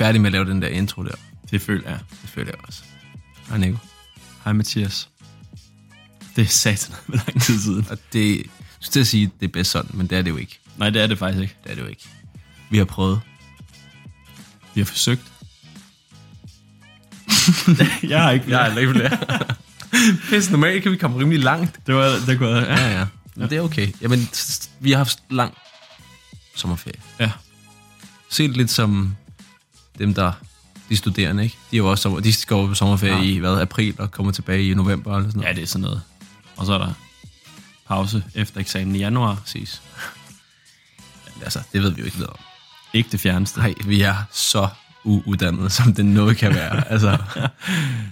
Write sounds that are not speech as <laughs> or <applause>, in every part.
er færdige med at lave den der intro der. Det føler jeg. Det føler jeg også. Hej Nico. Hej Mathias. Det er satan med lang tid siden. Og det, jeg skulle til at sige, det er bedst sådan, men det er det jo ikke. Nej, det er det faktisk ikke. Det er det jo ikke. Vi har prøvet. Vi har forsøgt. <laughs> jeg har ikke Jeg har ikke flere. <laughs> Pisse, normalt kan vi komme rimelig langt. Det var det kunne ja. Ja, ja. Men det er okay. Jamen, vi har haft lang sommerferie. ja. Se det lidt som dem, der de studerende, ikke? De, er jo også, sommer- de skal over på sommerferie Ja. i hvad, april og kommer tilbage i november eller sådan noget. Ja, det er sådan noget. Og så er der pause efter eksamen i januar. præcis. Altså, det ved vi jo ikke noget om. Ikke det fjerneste. Nej, vi er så uuddannede, som det noget kan være. <laughs> altså.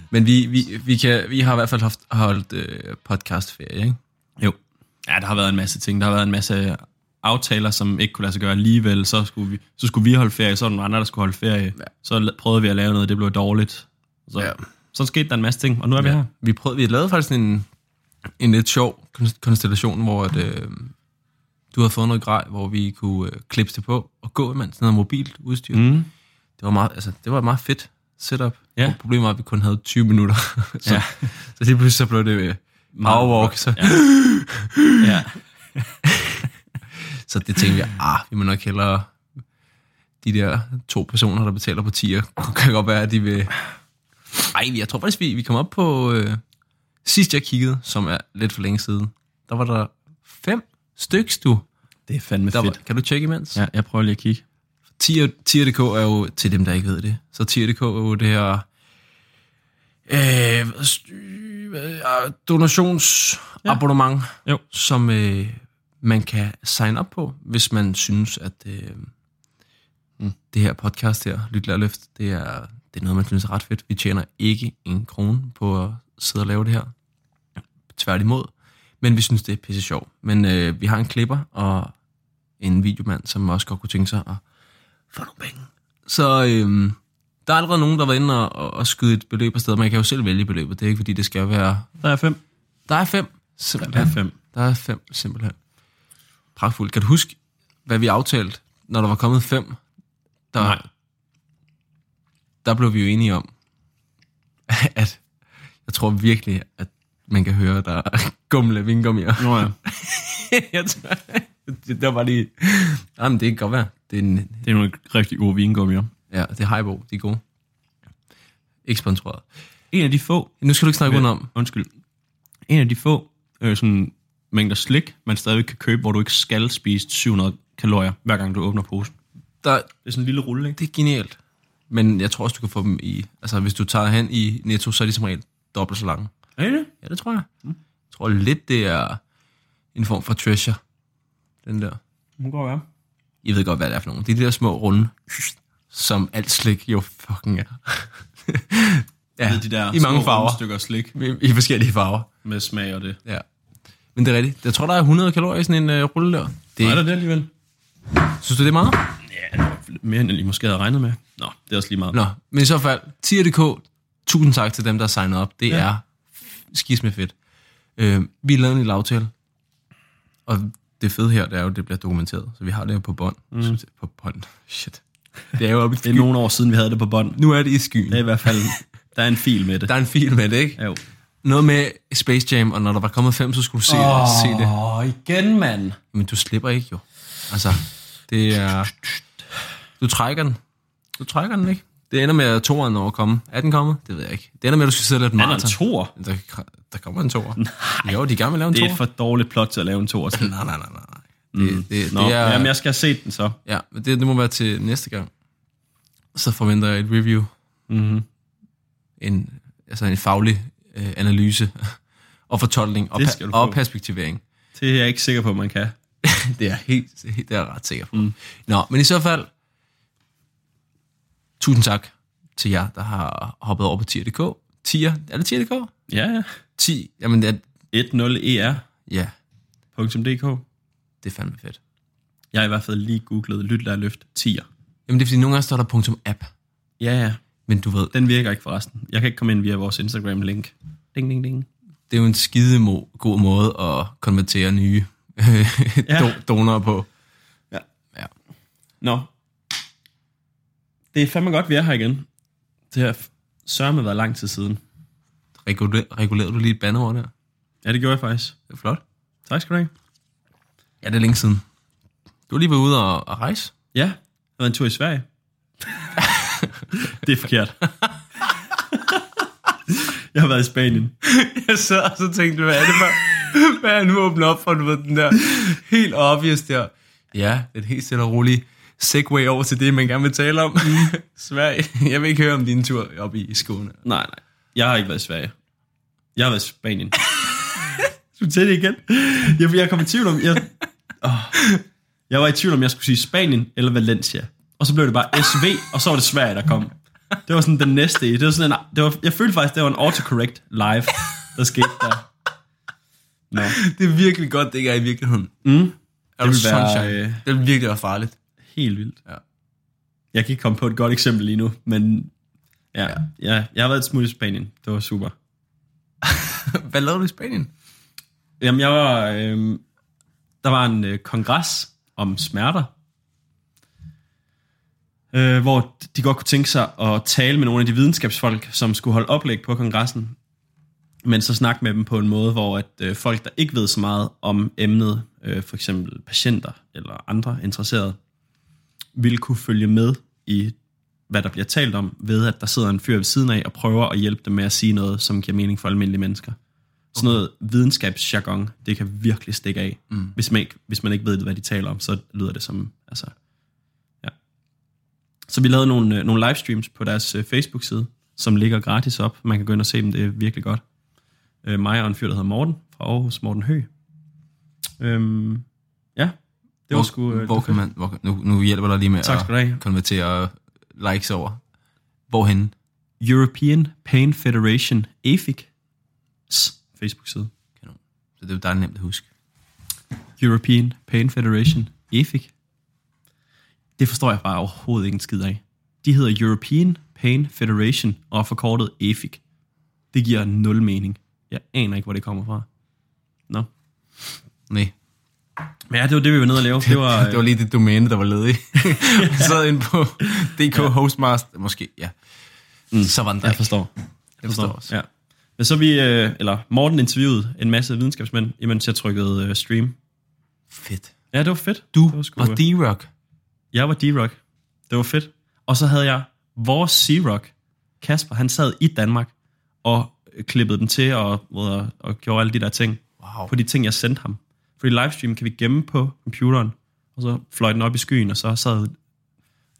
Men vi, vi, vi, kan, vi har i hvert fald haft, holdt øh, podcastferie, ikke? Jo. Ja, der har været en masse ting. Der har været en masse aftaler, som ikke kunne lade sig gøre alligevel. Så skulle vi, så skulle vi holde ferie, så var der nogle andre, der skulle holde ferie. Ja. Så prøvede vi at lave noget, det blev dårligt. Så, Ja. så skete der en masse ting, og nu er vi her. Vi, prøvede, vi lavede faktisk en, en lidt sjov kon- konstellation, hvor at, øh, du havde fået noget grej, hvor vi kunne øh, klippe det på og gå imens sådan noget mobilt udstyr. Mm. Det, var meget, altså, det var et meget fedt setup. Ja. Og Problemet var, at vi kun havde 20 minutter. <laughs> så, Ja. så lige pludselig så blev det øh, powerwalk. Så, Ja. <laughs> ja. <laughs> så det tænkte jeg, ah, vi må nok hellere de der to personer, der betaler på tier, <laughs> kan godt være, at de vil... Ej, jeg tror faktisk, vi, vi kom op på... Øh, sidst jeg kiggede, som er lidt for længe siden, der var der fem styks, du. Det er fandme Der var, fedt. kan du tjekke imens? Ja, jeg prøver lige at kigge. Tier, tier.dk er jo, til dem, der ikke ved det, så tier.dk er jo det her øh, øh, donationsabonnement, Ja. Jo. som øh, man kan sign up på, hvis man synes, at øh, mm. det her podcast her, Lyt Lær Løft, det er, det er noget, man synes er ret fedt. Vi tjener ikke en krone på at sidde og lave det her. Tværtimod. Men vi synes, det er pisse sjovt. Men øh, vi har en klipper og en videomand, som også godt kunne tænke sig at få nogle penge. Så øh, der er allerede nogen, der var inde og, og, og skyde et beløb afsted. Man kan jo selv vælge beløbet. Det er ikke, fordi det skal være... Der er fem. Der er fem. Der Simpelthen. er fem. Der er fem, simpelthen. Pragtfuldt. Kan du huske, hvad vi aftalte, når der var kommet fem? Der, Nej. der blev vi jo enige om, <laughs> at jeg tror virkelig, at man kan høre, der er gumle vingummier. Nå ja. <laughs> jeg tror, det var bare lige... Jamen, det kan godt være. Det er, en, Det er nogle rigtig gode vingummier. ja, det er Haibo, de er gode. Ikke sponsoreret. En af de få... Nu skal du ikke snakke udenom. Undskyld. En af de få øh, sådan, mængder slik, man stadig kan købe, hvor du ikke skal spise 700 kalorier, hver gang du åbner posen. Der, Det er sådan en lille rulle, ikke? det er genialt. Men jeg tror også, du kan få dem i... Altså, hvis du tager hen i Netto, så er de som regel dobbelt så lange. Er det? Ja, det tror jeg. Jeg tror lidt, det er en form for treasure. Den der. Det må godt være. I ved godt, hvad det er for nogle. Det er de der små runde, som alt slik jo fucking er. <laughs> ja, de der i mange farver. stykker slik I, I forskellige farver. med smag og det. Ja. Men det er rigtigt. Jeg tror, der er 100 kalorier i sådan en uh, rulle der. Det, Er der det alligevel? Synes du, det er meget? Ja, mere end jeg måske havde regnet med. Nå, det er også lige meget. Nå, men i så fald, tier.dk, tusind tak til dem, der har signet op. Det Ja. er skisme fedt. Øh, vi har lavet en lille aftale, og det fede her, det er jo, at det bliver dokumenteret. Så vi har det jo på bånd. Mm. På bånd. <laughs> Shit. Det er jo oppe i <laughs> Det er skyen. nogle år siden, vi havde det på bånd. Nu er det i skyen. Det er i hvert fald... Der er en fil med det. Der er en fil med det, ikke? Jo. Noget med Space Jam, og når der var kommet fem, så skulle du se, oh. se det. Åh, igen, mand. Men du slipper ikke jo. Altså, det er... Du trækker den. Du trækker den, ikke? Det ender med, at toeren når at komme. Er den kommet? Det ved jeg ikke. Det ender med, at du skal sidde lidt Han er en maraton. tor. Der, der kommer en toer. Jo, de er gerne med at lave en Det er toer. et for dårligt plot til at lave en til. <laughs> Nej, nej, nej, nej. nej. Det, det, Nå, det er, jamen jeg skal have set den så. ja, men det, det må være til næste gang. Så forventer jeg et review. Mm-hmm. En, altså en faglig øh, analyse <laughs> og fortolkning og, pa- og perspektivering. Det er jeg ikke sikker på, man kan. <laughs> det er helt, helt det er jeg ret sikker på. Mm. Nå, men i så fald, tusind tak til jer, der har hoppet over på tier.dk. Tier, er det tier.dk? Ja, ja. 10, jamen det er, 10er.dk. ja, det er fandme fedt. Jeg har i hvert fald lige googlet Lyt, lær, løft 10'er. Jamen det er fordi, nogle gange står der app, Ja, ja. Men du ved, Den virker ikke forresten. Jeg kan ikke komme ind via vores Instagram-link. Ding, ding, ding. det er jo en skide mo- god måde at konvertere nye <laughs> Ja. do- donorer på. Ja. Ja. Nå. Det er fandme godt, vi er her igen. Det har sørme været lang tid siden. Reguler, regulerede du lige et bandeord der? Ja, det gjorde jeg faktisk. Det er flot. Tak skal du have. Ja, det er længe siden. Du har lige været ude og, og rejse. Ja, jeg har været en tur i Sverige. <laughs> det er forkert. jeg har været i Spanien. <laughs> Jeg sad og så tænkte, hvad er det for, hvad er nu åbnet op for, du ved, den der helt obvious der. Ja, det er et helt stille og roligt segue over til det, man gerne vil tale om. <laughs> Sverige. Jeg vil ikke høre om din tur op i Skåne. Nej, nej. Jeg har ikke været i Sverige. Jeg har været i Spanien. <laughs> Skulle til det igen? Jeg, jeg kom i tvivl om... Jeg, åh, jeg var i tvivl om, jeg skulle sige Spanien eller Valencia. Og så blev det bare SV, og så var det Sverige, der kom. Det var sådan den næste. Det var sådan en, det var, jeg følte faktisk, det var en autocorrect live, der skete der. Nå. Det er virkelig godt, det ikke er i virkeligheden. Mm. Er Det vil være, øh, Det vil virkelig være farligt. Helt vildt. Ja. Jeg kan ikke komme på et godt eksempel lige nu, men ja, ja. ja jeg har været et smut i Spanien. Det var super. <laughs> Hvad lavede du i Spanien? Jamen, jeg var... Øh, der var en øh, kongres om smerter, øh, hvor de godt kunne tænke sig at tale med nogle af de videnskabsfolk, som skulle holde oplæg på kongressen, men så snakke med dem på en måde, hvor at øh, folk, der ikke ved så meget om emnet, øh, for eksempel patienter eller andre interesserede, ville kunne følge med i, hvad der bliver talt om, ved at der sidder en fyr ved siden af og prøver at hjælpe dem med at sige noget, som giver mening for almindelige mennesker. Sådan noget videnskabsjargon, det kan virkelig stikke af. Mm. Hvis, man ikke, hvis man ikke ved, hvad de taler om, så lyder det som... Altså. Så vi lavede nogle, øh, nogle livestreams på deres øh, Facebook-side, som ligger gratis op. Man kan gå ind og se dem, det er virkelig godt. Øh, mig og en fyr, der hedder Morten, fra Aarhus, Morten Hø. Øhm, ja, det var hvor, sgu... øh, hvor kan man, hvor, nu, nu hjælper dig lige med Tak at konvertere likes over. Hvorhen? European Pain Federation, AFIC's Facebook-side. Så det er jo dejligt nemt at huske. European Pain Federation, EFIC. Det forstår jeg bare overhovedet ikke en skid af. De hedder European Pain Federation og er forkortet EFIC. Det giver nul mening. Jeg aner ikke, hvor det kommer fra. Nå. Nej, Men ja, det var det, vi var nede og lave. Det var, det var lige det domæne, der var ledigt. Jeg <laughs> sad inde på DK ja. Hostmaster, måske, ja. Mm. Så var den der jeg forstår. Jeg forstår også. Ja. Men så vi, øh, eller Morten interviewede en masse videnskabsmænd, imens jeg trykkede øh, stream. Fedt. Ja, det var fedt. Du det var sgu, var øh, D-Rock. Jeg var D-Rock. Det var fedt. Og så havde jeg vores C-Rock, Kasper, han sad i Danmark og klippede dem til og, og, og gjorde alle de der ting Wow. på de ting, jeg sendte ham. Fordi livestream kan vi gemme på computeren, og så fløj den op i skyen, og så sad...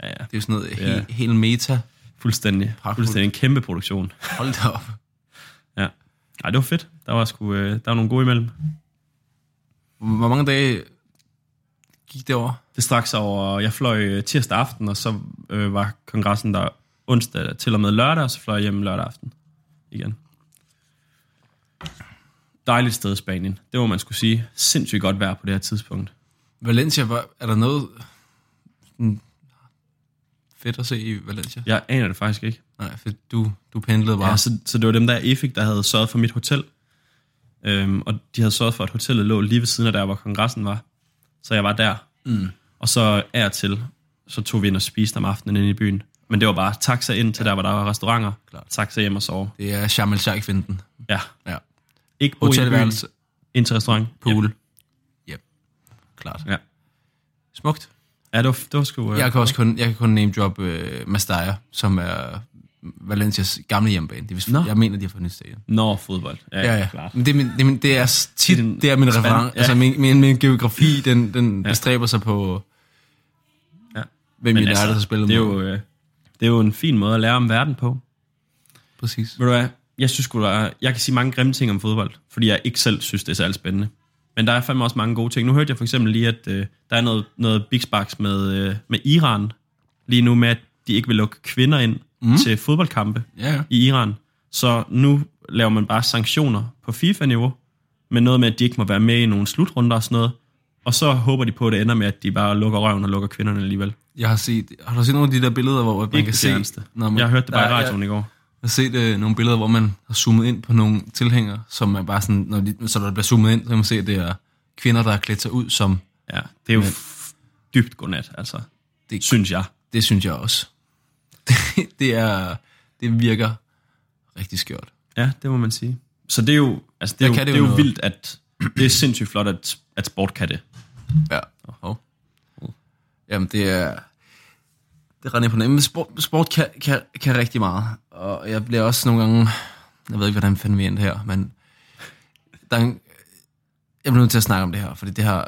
Ja, ja, Det er jo sådan noget Ja. helt, helt meta. fuldstændig. Pragtfuldt. Fuldstændig en kæmpe produktion. Hold da op. Ja. Ej, det var fedt. Der var sgu, øh, der var nogle gode imellem. Hvor mange dage gik det over? Det straks over, jeg fløj øh, tirsdag aften, og så øh, var kongressen der onsdag til og med lørdag, og så fløj jeg hjem lørdag aften igen. Dejligt sted Spanien. Det må man skulle sige. Sindssygt godt vejr på det her tidspunkt. Valencia, var, er der noget sådan, fedt at se i Valencia? Jeg aner det faktisk ikke. Nej, for du, du pendlede bare. Ja, så, så det var dem der EFIC, der havde sørget for mit hotel. Øhm, og de havde sørget for, at hotellet lå lige ved siden af der, hvor kongressen var. Så jeg var der. Mm. Og så er til, så tog vi ind og spiste om aftenen inde i byen. Men det var bare taxa ind til der, hvor der var restauranter. Klart. Taxa hjem og sove. Det er Sharm el sheikh finden Ja. Ja. Ikke bo Hotelværelse, ind til restaurant. pool. Yep. Klart. Ja. Smukt. Ja, det var, det var sgu... øh, Jeg kan også kun, jeg kan kun name drop uh, Mastaya, som er Valencias gamle hjemmebane. Det er, Nå. jeg mener, de har fundet et stadion. Nå, fodbold. Ja, Ja, ja. klart. Men det, er min, det, er min, det er tit, Det er det er min reference. ja. Altså min, min, min geografi, den, den Ja. bestræber sig på, Ja. hvem Men United altså, har spillet det er, mod. jo, øh, det er jo en fin måde at lære om verden på. Præcis. Ved du hvad? Jeg synes der er, jeg kan sige mange grimme ting om fodbold, fordi jeg ikke selv synes, det er særlig spændende. Men der er fandme også mange gode ting. Nu hørte jeg for eksempel lige, at øh, der er noget, noget big sparks med, øh, med Iran lige nu med, at de ikke vil lukke kvinder ind mm. til fodboldkampe Ja, ja. i Iran. Så nu laver man bare sanktioner på FIFA-niveau, med noget med, at de ikke må være med i nogle slutrunder og sådan noget. Og så håber de på, at det ender med, at de bare lukker røven og lukker kvinderne alligevel. Jeg har set, har du set nogle af de der billeder, hvor man Ikke kan det se... Når man, Jeg hørte det bare i der er- radioen i går. Jeg har set øh, nogle billeder, hvor man har zoomet ind på nogle tilhængere, som er bare sådan, når de, så der bliver zoomet ind, så kan man se, at det er kvinder, der har klædt sig ud som, Ja, det er jo dybt godnat, altså. Det- synes jeg. det synes jeg også. <laughs> det, er, det virker rigtig skørt. Ja, det må man sige. Så det er jo, altså det er jo, det det er jo noget. vildt, at det er sindssygt flot, at, at sport kan det. Ja. Oh. Jamen, det er... Det er ret imponerende. Men sport, sport kan, kan, kan rigtig meget. Og jeg bliver også nogle gange... Jeg ved ikke, hvordan fanden vi endte her, men... Der er en, jeg bliver nødt til at snakke om det her, fordi det her...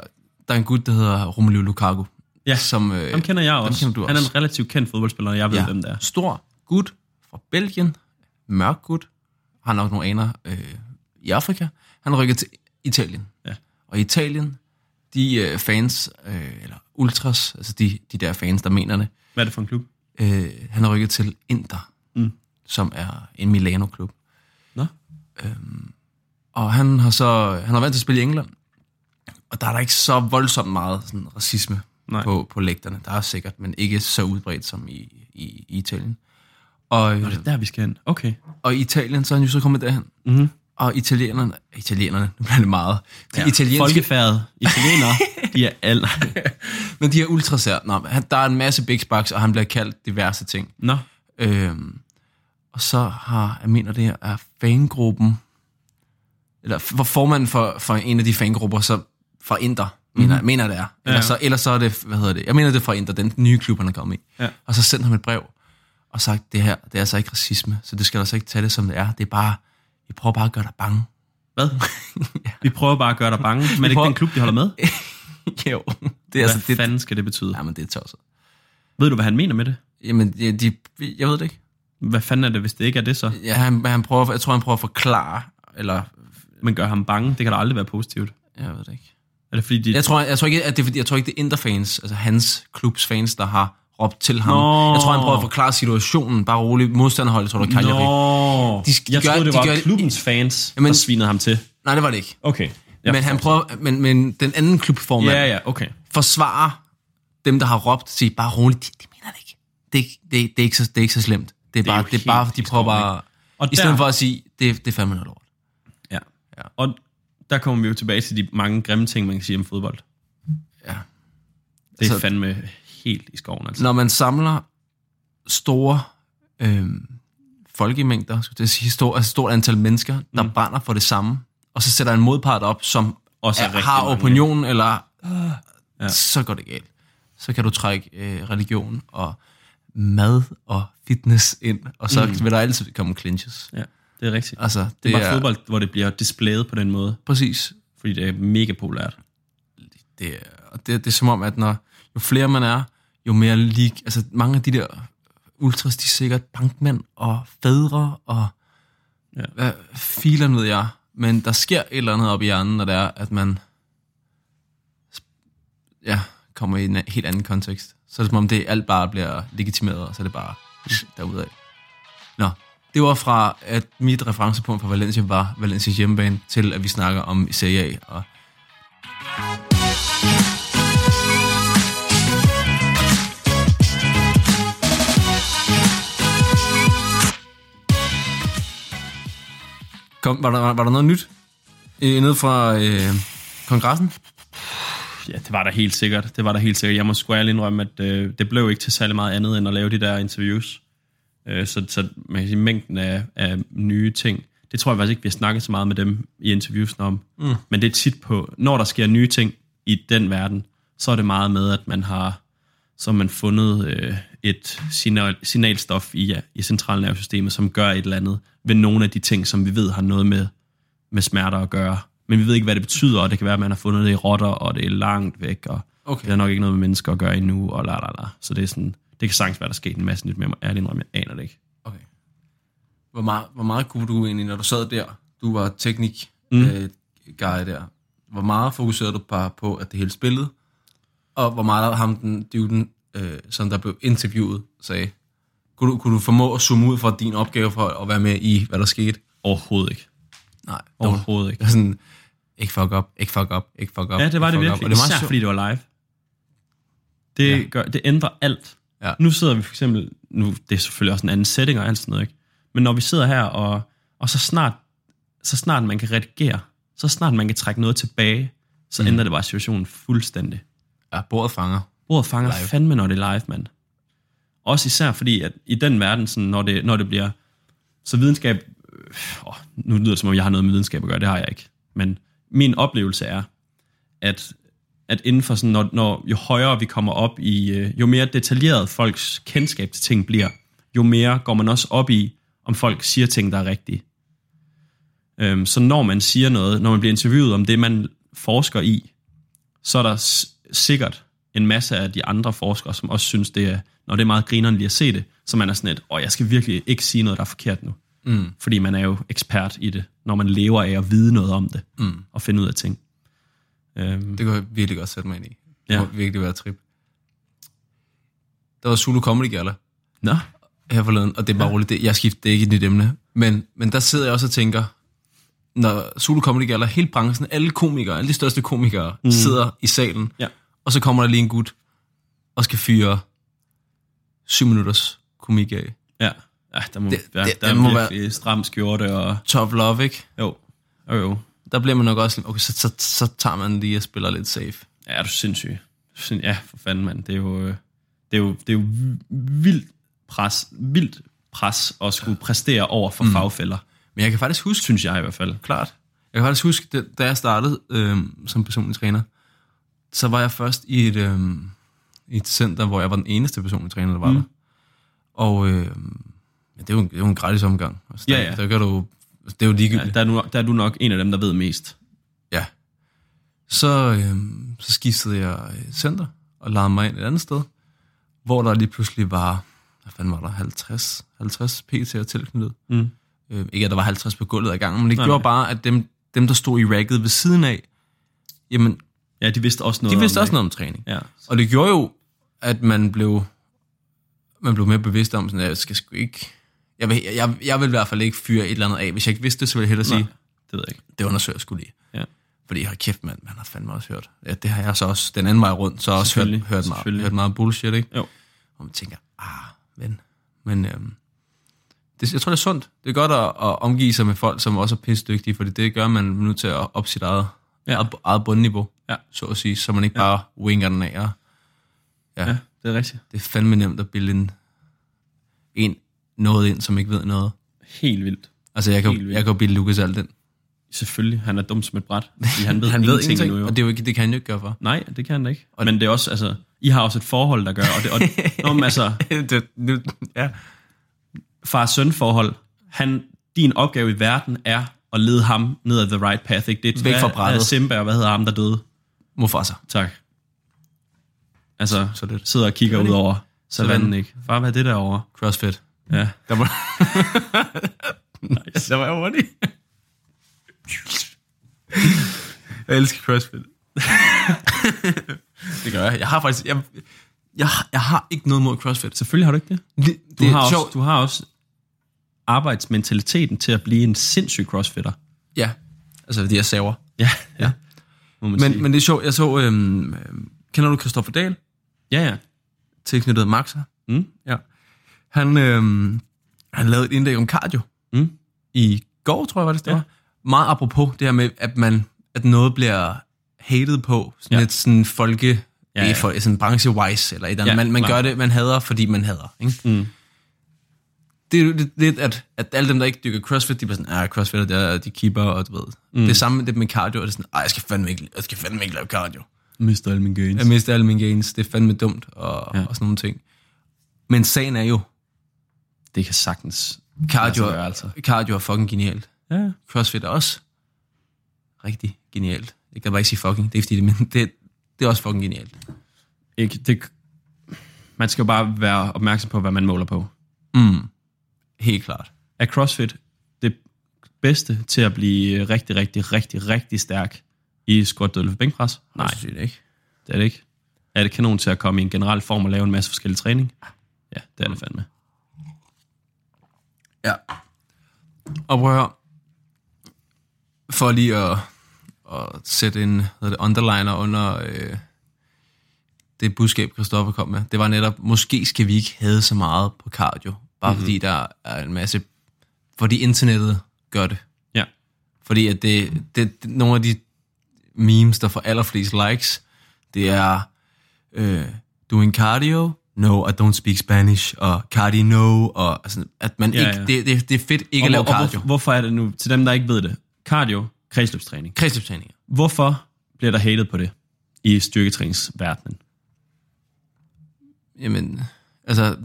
Der er en gut, der hedder Romelu Lukaku. Ja, som, øh, Ham kender jeg også. kender du Han er også. en relativt kendt fodboldspiller, og jeg ved, ja. hvem det er. Stor gut fra Belgien. Mørk gut. Har nok nogle aner øh, i Afrika. Han rykker til Italien. Ja. Og i Italien, de øh, fans, øh, eller ultras, altså de, de der fans, der mener det, Hvad er det for en klub? øh, han er rykket til Inter, Mm. som er en Milano-klub. Nå? Og han har så han har været til at spille i England, og der er der ikke så voldsomt meget sådan, racisme Nej. på, på lægterne. Der er sikkert, men ikke så udbredt som i, i, i Italien. Og, Nå, det er der, vi skal hen. Okay. og i Italien, så er han jo så kommet derhen. Mm-hmm. Og italienerne, italienerne, nu bliver det meget. De ja, italienske, Folkefærdet. Italienere, <laughs> de er alle... men de her ultras her, nå, han, der er en masse big bucks, og han bliver kaldt diverse ting. Nå, Øhm, og så har, jeg mener det her, er fangruppen, eller for formanden for, for en af de fangrupper, så fra mener, mm. mener jeg, det er. Eller, Mhm. ja. så, eller så er det, hvad hedder det, jeg mener det er fra Inter, den nye klub, han er kommet i. Ja. Og så sendte han et brev, og sagt, det her, det er altså ikke racisme, så det skal du altså ikke tage det, som det er. Det er bare, vi prøver bare at gøre dig bange. hvad? <laughs> Vi prøver bare at gøre dig bange. Men er det ikke prøver- den klub, de holder med? <laughs> jo, det er Hvad altså, det, fanden skal det betyde? jamen, det er tosset. Ved du, hvad han mener med det? Jamen, de, de, jeg ved det ikke. Hvad fanden er det, hvis det ikke er det så? Ja, han, han prøver, jeg tror, han prøver at forklare, eller, Man gør ham bange. Det kan da aldrig være positivt. jeg ved det ikke. Er det fordi, de... Jeg tror, jeg tror ikke, at det fordi, jeg tror ikke, det er Interfans, altså hans klubs fans, der har råbt til ham. Nå. Jeg tror, han prøver at forklare situationen. Bare roligt. Modstanderholdet, tror du, Cagliari. Nå, De- de, de jeg gør- troede, det de var gør- klubbens fans, Jamen- der svinede ham til. Nej, det var det ikke. Okay. Ja, men han prøver, men, men den anden klubformand Ja, ja, okay. forsvarer dem, der har råbt, siger bare roligt, de, de mener det ikke. Det er, ikke- det, det, er ikke så, det er ikke så slemt. Det er, er bare, det er bare, de prøver bare... Og I stedet der- for at sige, det, det er fandme noget lort. Ja. Ja. Og der kommer vi jo tilbage til de mange grimme ting, man kan sige om fodbold. Ja. Det er Altså- fandme helt i skoven, altså. Når man samler store øhm, folkemængder, skulle jeg sige, stor, altså stort antal mennesker, der mm. brænder for det samme, og så sætter en modpart op, som Også er har mange. opinion, eller Ja. ja. så går det galt. Så kan du trække øh, religion og mad og fitness ind, og så mm. vil der altid komme clinches. Ja, det er rigtigt. Altså, det, Det er bare er fodbold, hvor det bliver displayet på den måde, præcis. fordi det er mega populært. Det er, og det, det er som om, at når jo flere man er, jo mere lig, altså mange af de der ultras, de er sikkert bankmænd og fædre og Ja. hvad filen ved jeg. Men der sker et eller andet op i hjernen, når det er, at man ja, kommer i en helt anden kontekst. Så er det som om, det alt bare bliver legitimeret, og så er det bare derudad. Det var fra, at mit referencepunkt for Valencia var Valencias hjemmebane, til at vi snakker om Serie A. Og Kom, var, der, var der noget nyt øh, nede fra øh, kongressen? Ja, det var der helt sikkert. Det var der helt sikkert. Jeg må sgu ærligt indrømme, at øh, det blev ikke til særlig meget andet, end at lave de der interviews. Øh, så, så man kan sige, mængden af, af nye ting, det tror jeg faktisk ikke, vi har snakket så meget med dem i interviewsene om. Mm. Men det er tit på, når der sker nye ting i den verden, så er det meget med, at man har så har man fundet øh, et signal, signalstof i, ja, i centralnervesystemet, som gør et eller andet ved nogle af de ting, som vi ved har noget med, med smerter at gøre. Men vi ved ikke, hvad det betyder, og det kan være, at man har fundet det i rotter, og det er langt væk, og Okay. det har nok ikke noget med mennesker at gøre endnu, og la la la. Så det er sådan, det kan sagtens være, der er sket en masse nyt med mig. Ærligt indrømme, jeg aner det ikke. Okay. Hvor meget, hvor meget kunne du egentlig, når du sad der, du var teknik mm. øh, guy der, hvor meget fokuserede du bare på, at det hele spillede, og hvor meget ham den duden, øh, som der blev interviewet, sagde, kunne du, kunne du formå at zoome ud fra din opgave for at være med i, hvad der skete? Overhovedet ikke. Nej, Overhovedet det ikke. sådan, ikke fuck up, ikke fuck up, ikke fuck up. Ja, det var det virkelig. Og det var Især fordi det var live. Det, ja. gør, det ændrer alt. Ja. Nu sidder vi for eksempel, nu, det er selvfølgelig også en anden setting og alt sådan noget, ikke? men når vi sidder her, og, og så, snart, så snart man kan redigere, så snart man kan trække noget tilbage, så mm. ændrer det bare situationen fuldstændig. Ja, bordet fanger. Ordet fanger live. fandme, når det er live, mand. Også især fordi, at i den verden, sådan, når, det, når det bliver... Så videnskab... Øh, åh, nu lyder det, som om jeg har noget med videnskab at gøre, det har jeg ikke. Men min oplevelse er, at, at inden for sådan, når, når, jo højere vi kommer op i, øh, jo mere detaljeret folks kendskab til ting bliver, jo mere går man også op i, om folk siger ting, der er rigtige. Øhm, så når man siger noget, når man bliver interviewet om det, man forsker i, så er der s- sikkert en masse af de andre forskere, som også synes, det er, når det er meget grineren lige at se det, så man er sådan et, åh, jeg skal virkelig ikke sige noget, der er forkert nu. Mm. Fordi man er jo ekspert i det, når man lever af at vide noget om det, Mm. og finde ud af ting. Øhm, Det kunne jeg virkelig godt sætte mig ind i. Det Ja. må virkelig være trip. Der var Zulu Comedy Gala Nå, her forleden, og det er bare ja. roligt, det, jeg skifter det er ikke et nyt emne. Men, men der sidder jeg også og tænker, når Zulu Comedy Gala, hele branchen, alle komikere, alle de største komikere, mm. sidder i salen, Ja. og så kommer der lige en gut, og skal fyre syv minutters komik af. ja. Ja, der må, Det- være, det- der det er må virkelig stram skjorte, og Top love, ikke? jo, jo, jo. Der bliver man nok også, okay, så, så, så tager man lige og spiller lidt safe. Ja, er du sindssyg. Sind- Ja, for fanden, mand. Det er jo, øh, det er jo, det er jo vildt pres, vildt pres at skulle præstere over for mm. fagfælder, Men jeg kan faktisk huske, synes jeg i hvert fald. klart. Jeg kan faktisk huske, da, jeg startede øh, som personlig træner, så var jeg først i et, øh, i et center, hvor jeg var den eneste personlige træner, der var mm. der. Og øh, ja, det, er jo, det jo en gratis omgang. Altså, Ja, der, ja. Der kan du, det er jo Ja, ligegyldigt. der, er du, der er du nok en af dem, der ved mest. Ja. Så, øh, så skiftede jeg øh, center og lagde mig ind et andet sted, hvor der lige pludselig var, hvad fanden var der, 50, 50 PT'er tilknyttet. Mm. Øh, ikke at der var 50 på gulvet ad gangen, men det Nej, gjorde nej. bare, at dem, dem, der stod i racket ved siden af, jamen, Ja, de vidste også noget de vidste om også noget om træning. Ja. Og det gjorde jo, at man blev, man blev mere bevidst om, sådan, at jeg skal sgu ikke... Jeg vil, jeg, jeg vil i hvert fald ikke fyre et eller andet af. Hvis jeg ikke vidste det, så ville jeg hellere sige, Nej, det ved jeg ikke. det undersøger jeg sgu lige. Ja. Fordi har kæft, mand, man har fandme også hørt. Ja, det har jeg så også den anden vej rundt, så også hørt, hørt, meget, hørt meget bullshit, ikke? Jo. Og man tænker, ah, ven. Men øhm, det, jeg tror, det er sundt. Det er godt at, at omgive sig med folk, som også er pissedygtige, fordi det gør man nu til at op sit eget, Ja. eget, eget bundniveau, Ja. så at sige, så man ikke ja. bare winger den af. Og, ja, Ja, ja, det er rigtigt. det er fandme nemt at bilde en, en noget ind, som ikke ved noget. Helt vildt. Altså, jeg kan, Helt vildt. jeg kan jo bilde Lukas alt den. Selvfølgelig, han er dum som et bræt. <laughs> Fordi han ved, Han ved ingenting, ingenting, endnu, jo. og det, er jo ikke, det kan han jo ikke gøre for. Nej, det kan han ikke. Og Men det er også, altså, I har også et forhold, der gør, og det, og, <laughs> Nå, men altså, <laughs> det, det, ja. far-søn forhold, han, din opgave i verden er at lede ham ned ad the right path. Ikke? Det er, Væk fra brættet. Simba, og hvad hedder ham, der døde? Mufasa. Tak. Altså, Så lidt. sidder og kigger Det ud det. over savannen, ikke? Far, hvad er det derovre? Crossfit. Ja. Der var... nice. Der var jeg hurtig. jeg elsker CrossFit. <laughs> det gør jeg. Jeg har faktisk... Jeg, jeg, jeg har ikke noget mod CrossFit. Selvfølgelig har du ikke det. Det, Du, det har, også, sjovt. du har også arbejdsmentaliteten til at blive en sindssyg crossfitter. Ja. Altså, fordi jeg saver. Ja, ja. Men, sige. men det er sjovt. Jeg så... Øhm, øhm, kender du Christoffer Dahl? ja, ja. Tilknyttet Maxa. Mm. Ja. Han, øhm, han lavede et indlæg om cardio. Mm. i går, tror jeg var det, det Ja. var. Meget apropos det her med, at man at noget bliver hated på, sådan Ja. lidt sådan folke, Ja, ja. For, sådan branche-wise, eller et eller andet. Ja, man, man gør det, man hader, fordi man hader. Ikke? Mm. Det er lidt, at, at alle dem, der ikke dykker CrossFit, de bliver sådan, ah, CrossFit, det er, de keeper, og du ved. Mm. Det er samme med det med cardio, og det er sådan, ej, jeg skal fandme ikke, jeg skal fandme ikke lave cardio. Mister alle mine gains. Jeg mister alle mine gains, det er fandme dumt, og, ja. og sådan nogle ting. Men sagen er jo, Det kan sagtens cardio, gøre, altså. cardio er fucking genialt. Ja. CrossFit er også rigtig genialt. Jeg kan bare ikke sige fucking, det er fordi det, men det, det er også fucking genialt. Ikke, det, man skal jo bare være opmærksom på, hvad man måler på. Mm. Helt klart. Er CrossFit det bedste til at blive rigtig, rigtig, rigtig, rigtig stærk i squat, dødløft, bænkpres? Nej, det ikke. det er det ikke. Er det kanon til at komme i en generel form og lave en masse forskellige træning? Ja, det er det fandme. Ja. Og prøv at høre. For lige at, at sætte en hvad det, underliner under øh, det budskab, Christoffer kom med. Det var netop, måske skal vi ikke have så meget på cardio. Bare mm-hmm. fordi der er en masse... Fordi internettet gør det. Ja. Fordi at det, det, det nogle af de memes, der får allerflest likes, det er øh, doing cardio, no, I don't speak Spanish, og Cardi no, og altså, at man Ja, ikke, ja. Det, det, det er fedt ikke Og, at lave og cardio. hvor, hvorfor er det nu, til dem, der ikke ved det, cardio, kredsløbstræning. Kredsløbstræninger. Hvorfor bliver der hated på det i styrketræningsverdenen? Jamen, altså,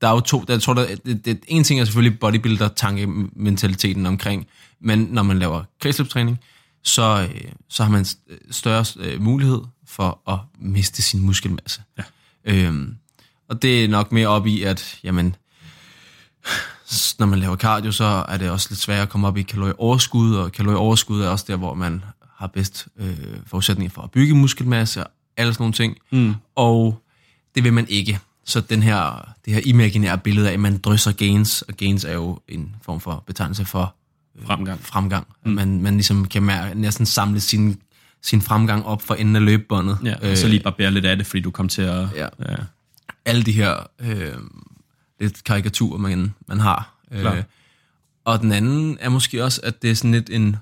der er jo to, der, jeg tror, der, det, det, en ting er selvfølgelig bodybuilder-tankementaliteten omkring, men når man laver kredsløbstræning, så, øh, så har man st- større øh, mulighed for at miste sin muskelmasse. Ja. Øhm, og det er nok mere op i, at jamen, når man laver cardio, så er det også lidt sværere at komme op i kalorieoverskud, og kalorieoverskud er også der, hvor man har bedst øh, forudsætninger for at bygge muskelmasse og alle sådan nogle ting. Mm. Og det vil man ikke. Så den her, det her imaginære billede af, at man drysser gains, og gains er jo en form for betegnelse for Fremgang. fremgang. Mm. Man, man ligesom kan mærke, næsten samle sin, sin fremgang op for enden af løbebåndet. Ja, og så lige bare bære lidt af det, fordi du kom til at... ja. ja. Alle de her øh, lidt karikaturer, man, man har. Klar. Øh, og den anden er måske også, at det er sådan lidt en...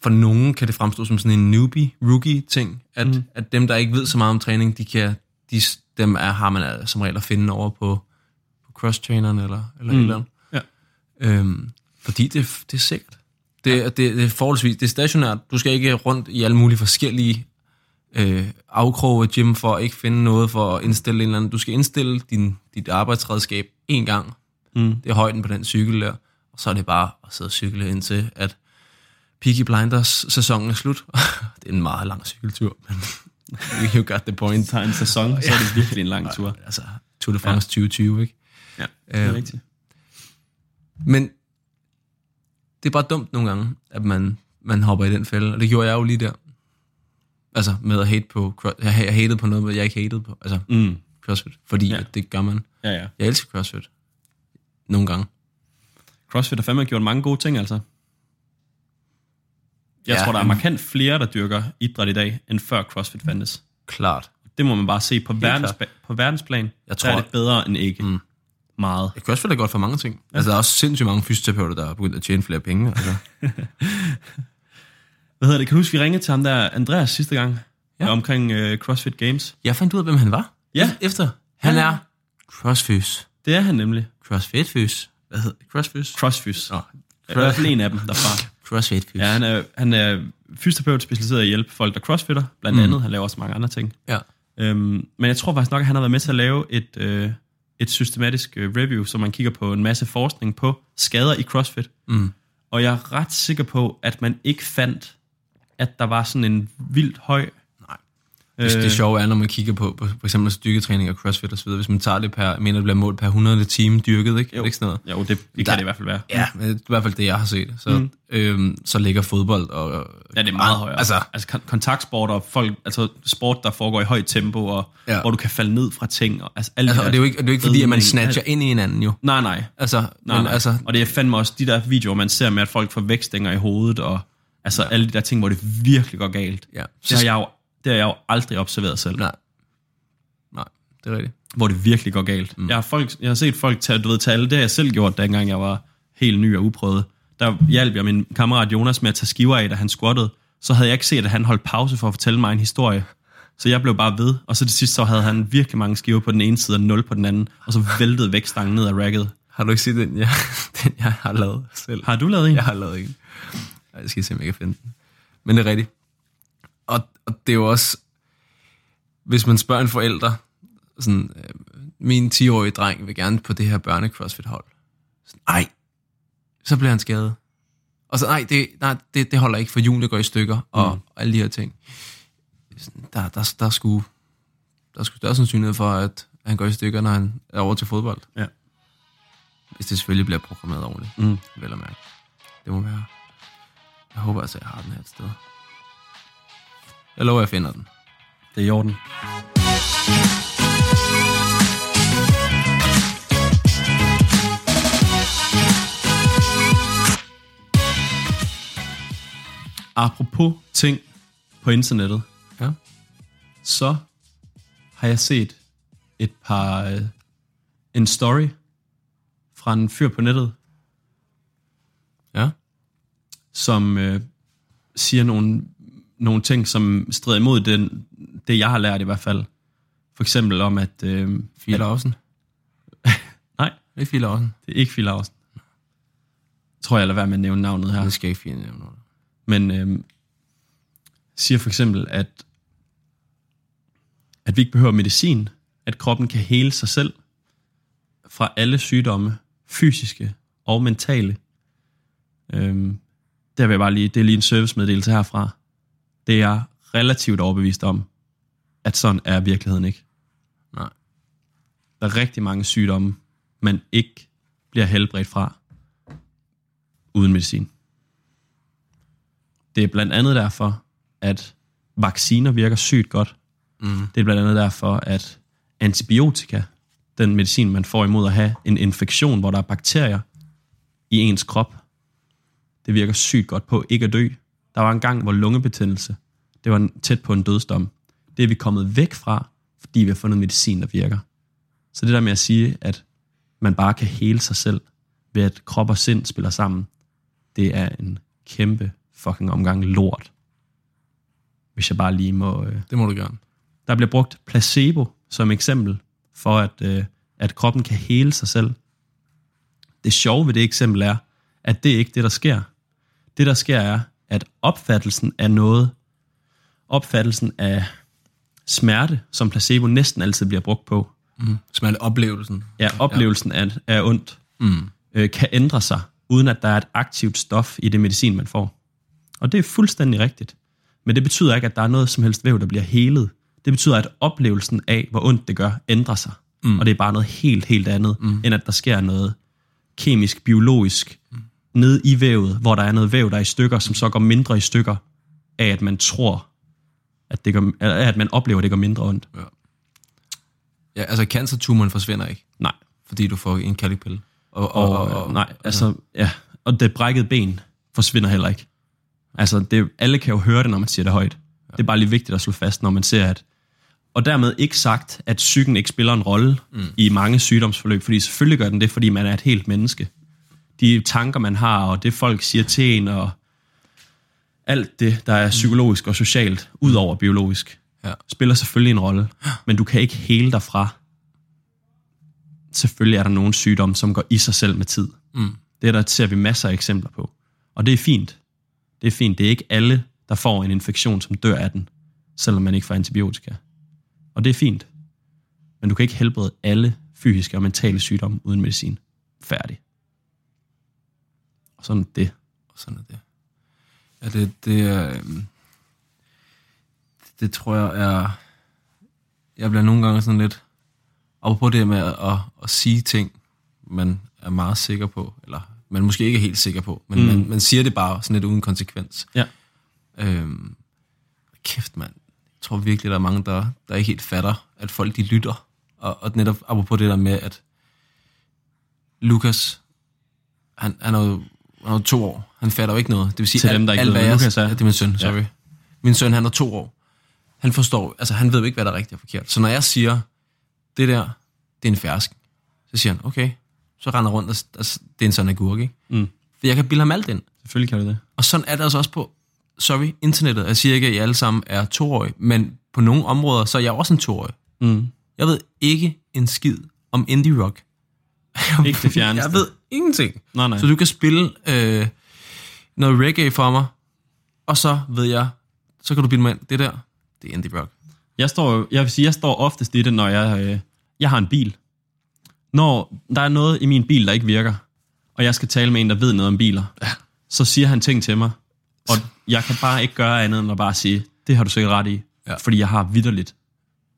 For nogen kan det fremstå som sådan en newbie, rookie-ting, at, mm. at dem, der ikke ved så meget om træning, de kan, de, dem er, har man altså som regel at finde over på, på cross-traineren eller, eller mm. et eller andet. Ja. Øhm, fordi det, det er sikkert. Det, ja. det, det er forholdsvis, det er stationært. Du skal ikke rundt i alle mulige forskellige øh, afkroge af gym for at ikke finde noget for at indstille en eller anden. Du skal indstille din, dit arbejdsredskab en gang. Mm. Det er højden på den cykel der. Og så er det bare at sidde og cykle indtil, at Peaky Blinders sæsonen er slut. <laughs> det er en meget lang cykeltur, men <laughs> you got the point. <laughs> Tager en sæson, så er det virkelig en lang tur. Altså, Tour de France ja. 2020, ikke? Ja, det er Øhm, rigtigt. Men det er bare dumt nogle gange, at man, man hopper i den fælde, og det gjorde jeg jo lige der. Altså med at hate på, jeg, hatede på noget, jeg ikke hatede på, altså Mm. CrossFit, fordi Ja. det gør man. Ja, ja. Jeg elsker CrossFit. Nogle gange. CrossFit har fandme gjort mange gode ting, altså. Jeg Ja, tror, der er markant flere, der dyrker idræt i dag, end før CrossFit fandtes. Klart. Det må man bare se på, verdens, på verdensplan. Jeg der tror- er det bedre end ikke. Mm. Meget. Jeg CrossFit er godt for mange ting. Ja. Altså der er også sindssygt mange fysioterapeuter, der er begyndt at tjene flere penge. Altså. <laughs> Hvad hedder det? Kan du huske, vi ringede til ham der, Andreas, sidste gang? Ja. Omkring uh, CrossFit Games. Jeg fandt ud af, hvem han var. Ja. Efter. Han Ja. er CrossFys. Det er han nemlig. CrossFit-fys. Hvad hedder det? CrossFys? Crossfys. Nå. I hvert fald en af dem derfra. CrossFit-fys. Ja, han er, han er fysioterapeut specialiseret i at hjælpe folk, der crossfitter, blandt mm. andet. Han laver også mange andre ting. ja. Øhm, men jeg tror faktisk nok, at han har været med til at lave et, øh, et systematisk øh, review, så man kigger på en masse forskning på skader i CrossFit. Mm. Og jeg er ret sikker på, at man ikke fandt, at der var sådan en vildt høj... Nej. Det, det sjove er, når man kigger på, på for eksempel styrketræning og crossfit osv., hvis man tager det per, jeg mener, det bliver målt per 100 time dyrket, ikke? Jo. Ikke sådan noget? Jo, det, det kan Der- det i hvert fald være. Ja, det er i hvert fald det, jeg har set. Så, mm. øhm, så ligger fodbold og... Ja, det er meget højere. Altså, altså kon- kontaktsport og folk, altså sport, der foregår i højt tempo, og Ja. hvor du kan falde ned fra ting. Og, altså, alle altså, de og det er jo ikke, og det er jo ikke fordi, at man snatcher ind i hinanden jo. Nej, nej. Altså, nej, men nej. altså, Og det er fandme også de der videoer, man ser med, at folk får vækstænger i hovedet, og altså ja. alle de der ting, hvor det virkelig går galt. ja. Det har jeg jo, det har jeg jo aldrig observeret selv. Nej. Nej, det er rigtigt. hvor det virkelig går galt. Mm. Jeg, har folk, jeg har set folk tage, du ved, tage alle, det har jeg selv gjort, dengang jeg var helt ny og uprøvet. Der hjalp jeg min kammerat Jonas med at tage skiver af, da han squattede. Så havde jeg ikke set, at han holdt pause for at fortælle mig en historie. Så jeg blev bare ved, og så til sidst så havde han virkelig mange skiver på den ene side og nul på den anden, og så væltede vækstangen ned af racket. Har du ikke set den, jeg, <laughs> den, jeg har lavet selv? Har du lavet en? Jeg har lavet en. Ej, jeg skal se, om jeg kan finde den. Men det er rigtigt. Og, og det er jo også, hvis man spørger en forælder, sådan, øh, min 10-årige dreng vil gerne på det her børne-crossfit-hold. Sådan, Ej, så bliver han skadet. Og så, nej, det, nej det, det holder ikke, for julen går i stykker, og, mm. og alle de her ting. Sådan, Der, der, der, er sgu, der er sgu større sandsynlighed for, at han går i stykker, når han er over til fodbold. Ja. Hvis det selvfølgelig bliver programmeret ordentligt, Mm. vel at mærke. Det må være. Jeg håber altså, jeg har den her et sted. Jeg lover, jeg finder den. Det er i orden. Apropos ting på internettet, Ja. så har jeg set et par øh, en story fra en fyr på nettet, Ja. Som øh, siger nogle, nogle ting, som strider imod den, det, jeg har lært i hvert fald. For eksempel om, at... Øh, Fie Larsen. <laughs> Nej, Det er ikke Fie Larsen. det er ikke Fie Lausen. Tror jeg, lader være med at nævne navnet her. Det skal ikke Fie nævne noget. Men øh, siger for eksempel, at, at vi ikke behøver medicin, at kroppen kan hele sig selv fra alle sygdomme, fysiske og mentale. Øhm, der vil jeg bare lige, det er lige en servicemeddelelse herfra. Det er jeg relativt overbevist om, at sådan er virkeligheden ikke. Nej. Der er rigtig mange sygdomme, man ikke bliver helbredt fra uden medicin. Det er blandt andet derfor, at vacciner virker sygt godt. Mm. Det er blandt andet derfor, at antibiotika, den medicin, man får imod at have en infektion, hvor der er bakterier i ens krop, det virker sygt godt på ikke at dø. Der var en gang, hvor lungebetændelse, det var tæt på en dødsdom. Det er vi kommet væk fra, fordi vi har fundet medicin, der virker. Så det der med at sige, at man bare kan hele sig selv, ved at krop og sind spiller sammen, det er en kæmpe fucking omgang lort. Hvis jeg bare lige må... Øh, Det må du gerne. der bliver brugt placebo som eksempel for, at, øh, at kroppen kan hele sig selv. Det sjove ved det eksempel er, at det er ikke det, der sker. Det, der sker, er, at opfattelsen af noget, opfattelsen af smerte, som placebo næsten altid bliver brugt på, Mm. Som er det oplevelsen. ja, oplevelsen af, af ondt, Mm. øh, kan ændre sig, uden at der er et aktivt stof i det medicin, man får. Og det er fuldstændig rigtigt. Men det betyder ikke, at der er noget som helst væv, der bliver helet. Det betyder, at oplevelsen af, hvor ondt det gør, ændrer sig. Mm. Og det er bare noget helt, helt andet, mm. end at der sker noget kemisk, biologisk, nede i vævet, hvor der er noget væv, der er i stykker, som så går mindre i stykker, af at man tror, at, det gør, at man oplever, at det går mindre ondt. Ja, altså cancertumoren forsvinder ikke, Nej. fordi du får en kalkpille. Og, Og, og, og, nej, altså, ja. Og det brækkede ben forsvinder heller ikke. Altså, det, alle kan jo høre det, når man siger det højt. Ja. Det er bare lige vigtigt at slå fast, når man ser, at... Og dermed ikke sagt, at psyken ikke spiller en rolle mm. i mange sygdomsforløb, fordi selvfølgelig gør den det, fordi man er et helt menneske. De tanker, man har, og det folk siger til en, og alt det, der er psykologisk og socialt, ud over biologisk, Ja. spiller selvfølgelig en rolle. Men du kan ikke hele dig fra. Selvfølgelig er der nogle sygdomme, som går i sig selv med tid. Mm. Det der ser vi masser af eksempler på. Og det er fint. Det er fint. Det er ikke alle, der får en infektion, som dør af den, selvom man ikke får antibiotika. Og det er fint. Men du kan ikke helbrede alle fysiske og mentale sygdomme uden medicin. Færdig. Og sådan er det. Og sådan er det. Ja, det, det er... øhm, Det tror jeg er... Jeg bliver nogle gange sådan lidt... Og på det med at, at, at sige ting, man er meget sikker på, eller man måske ikke er helt sikker på, men mm. man, man siger det bare sådan lidt uden konsekvens. Ja. Øhm, kæft, mand. Jeg tror virkelig, der er mange, der, der ikke helt fatter, at folk de lytter. Og, og netop apropos det der med, at Lukas, han, han er jo han er to år. Han fatter jo ikke noget. Det vil sige, Til dem, der ikke alt, ved, hvad jeg- Lukas er. Det er min søn, sorry. Ja. Min søn, han er to år. Han forstår, altså han ved jo ikke, hvad der er rigtigt og forkert. Så når jeg siger, det der, det er en fersk, så siger han, okay. Så render rundt, og, og s- det er en sådan agurk, ikke? Mm. For jeg kan bilde ham alt ind. Selvfølgelig kan du det. Og sådan er det altså også på, sorry, internettet. Jeg siger ikke, at I alle sammen er toårige, men på nogle områder, så er jeg også en toårig. Mm. Jeg ved ikke en skid om indie rock. <laughs> Ikke det fjerneste. Jeg ved ingenting. Nej, nej. Så du kan spille øh, noget reggae for mig, og så ved jeg, så kan du bilde mig ind, det der, det er indie rock. Jeg står, jeg vil sige, jeg står oftest i det, når jeg, øh, jeg har en bil. Når der er noget i min bil, der ikke virker, og jeg skal tale med en, der ved noget om biler, ja. så siger han ting til mig, og jeg kan bare ikke gøre andet end at bare sige, det har du sikkert ret i, Ja. fordi jeg har vidderligt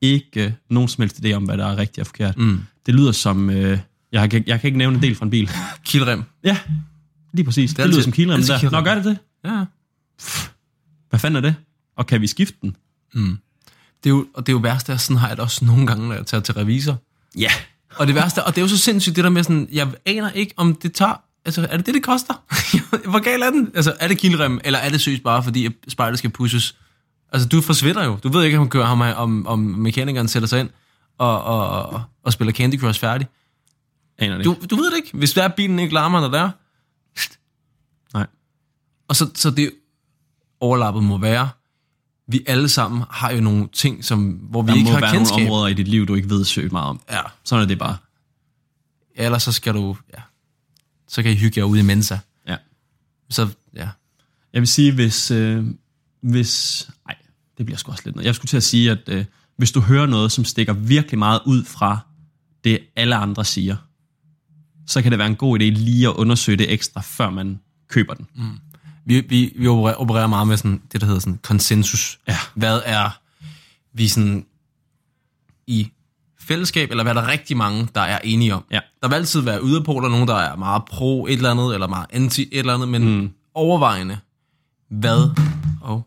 ikke øh, nogen som helst idé om, hvad der er rigtigt og forkert. Mm. Det lyder som, øh, jeg, kan, jeg kan ikke nævne en del fra en bil. <laughs> Kildrem. ja, lige præcis. Det, det altid- lyder som kilrem altid der. kilrem. Nå, gør det det? Ja. Hvad fanden er det? Og kan vi skifte den? Det er jo, og det er jo værste, at sådan har jeg det også nogle gange, når jeg tager til revisor. Ja. Og det værste, og det er jo så sindssygt, det der med sådan, jeg aner ikke, om det tager, altså er det det, det koster? <laughs> Hvor gal er den? Altså er det kildrem, eller er det søgt bare, fordi spejlet skal pushes? Altså du forsvinder jo. Du ved ikke, om, kører, om, om, om mekanikeren sætter sig ind og, og, og, og spiller Candy Crush færdig. Aner det Du, ikke. du ved det ikke. Hvis der er bilen ikke larmer, når der er. Nej. Og så, så det overlappet må være, vi alle sammen har jo nogle ting, som, hvor vi Der ikke må har være kendskab. nogle områder i dit liv, du ikke ved søgt meget om. Ja, Sådan er det bare. ellers så skal du, ja, så kan I hygge jer ude i Mensa. Ja. Så, ja, Jeg vil sige, hvis... Øh, hvis nej, det bliver sgu også lidt noget. Jeg skulle til at sige, at øh, hvis du hører noget, som stikker virkelig meget ud fra det, alle andre siger, så kan det være en god idé lige at undersøge det ekstra, før man køber den. Mm. vi, vi, vi opererer, opererer meget med sådan, det, der hedder sådan konsensus. Ja. Hvad er vi sådan i fællesskab, eller hvad er der rigtig mange, der er enige om? Ja. Der vil altid være yderpoler, nogen, der er meget pro et eller andet, eller meget anti et eller andet, men mm. overvejende, hvad, og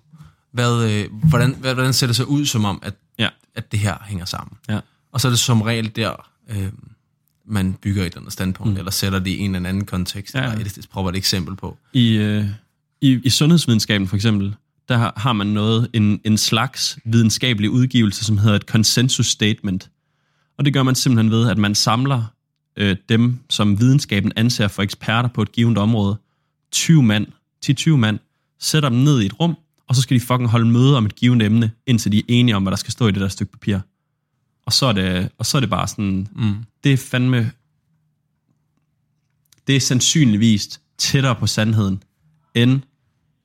hvad, øh, hvordan, hvad, hvordan ser det så ud som om, at, Ja. at det her hænger sammen? Ja. Og så er det som regel der, øh, man bygger et eller andet standpunkt, mm. eller sætter det i en eller anden kontekst, Ja, eller et, et eksempel på. I, øh, i, I sundhedsvidenskaben for eksempel, der har, har man noget, en, en slags videnskabelig udgivelse, som hedder et consensus statement. Og det gør man simpelthen ved, at man samler øh, dem, som videnskaben anser for eksperter på et givet område, 20 mand, 10-20 mand, sætter dem ned i et rum, og så skal de fucking holde møde om et givet emne, indtil de er enige om, hvad der skal stå i det der stykke papir. Og så er det, og så er det bare sådan, Mm. Det er fandme, det er sandsynligvis tættere på sandheden, end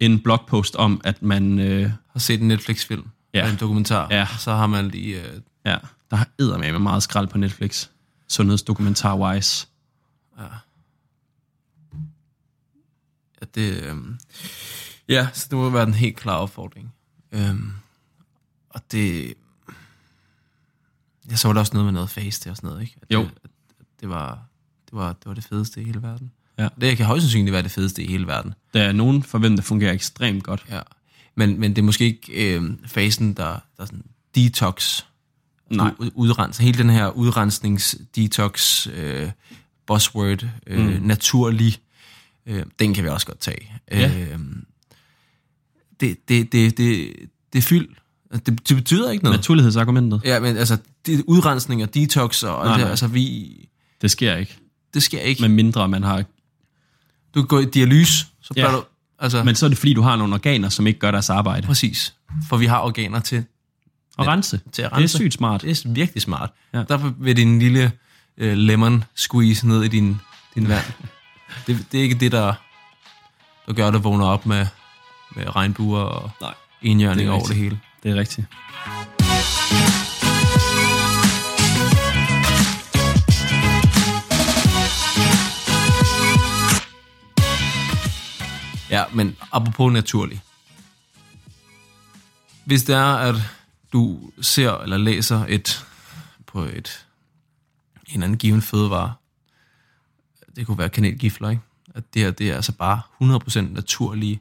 en blogpost om, at man, øh, har set en Netflix-film, Ja. ja. en dokumentar, Ja. så har man lige... Øh, ja, der har eddermame med meget skrald på Netflix, sundhedsdokumentar-wise. at det... Øh, ja, så det må være den helt klare opfordring. Øhm, og det... Ja, så der også noget med noget face det og sådan noget, ikke? At Jo. Det, at, det, var, det, var, det var det fedeste i hele verden. Ja. Det kan højst sandsynligt være det fedeste i hele verden. Der er nogen forventer, det fungerer ekstremt godt. Ja. Men, men det er måske ikke øh, fasen, der, der er sådan detox, Nej. U- udrens, hele den her udrensnings-detox øh, buzzword, øh, mm. naturlig, øh, den kan vi også godt tage. Ja. Øh, det, det, det, det, det er fyld. Det, det betyder ikke noget. Naturlighedsargumentet, Ja, men altså, det, udrensning og detox og Nej, det, nej. altså vi, det sker ikke. det sker ikke. Med mindre man har... du kan gå i dialyse, så Ja. du, altså, Men så er det fordi, du har nogle organer, som ikke gør deres arbejde. præcis. For vi har organer til, Og rense. til at Det er rense. sygt smart. Det er virkelig smart. Ja. Derfor vil din lille øh, lemon squeeze ned i din, din vand. <laughs> det, det er ikke det, der, der gør, at du vågner op med, med regnbuer og Nej, enhjørning er over det hele. det er rigtigt. Ja, men apropos naturlig. Hvis det er, at du ser eller læser et på et en anden given fødevare, det kunne være kanelgifler, ikke? At det her, det er altså bare 100% naturlige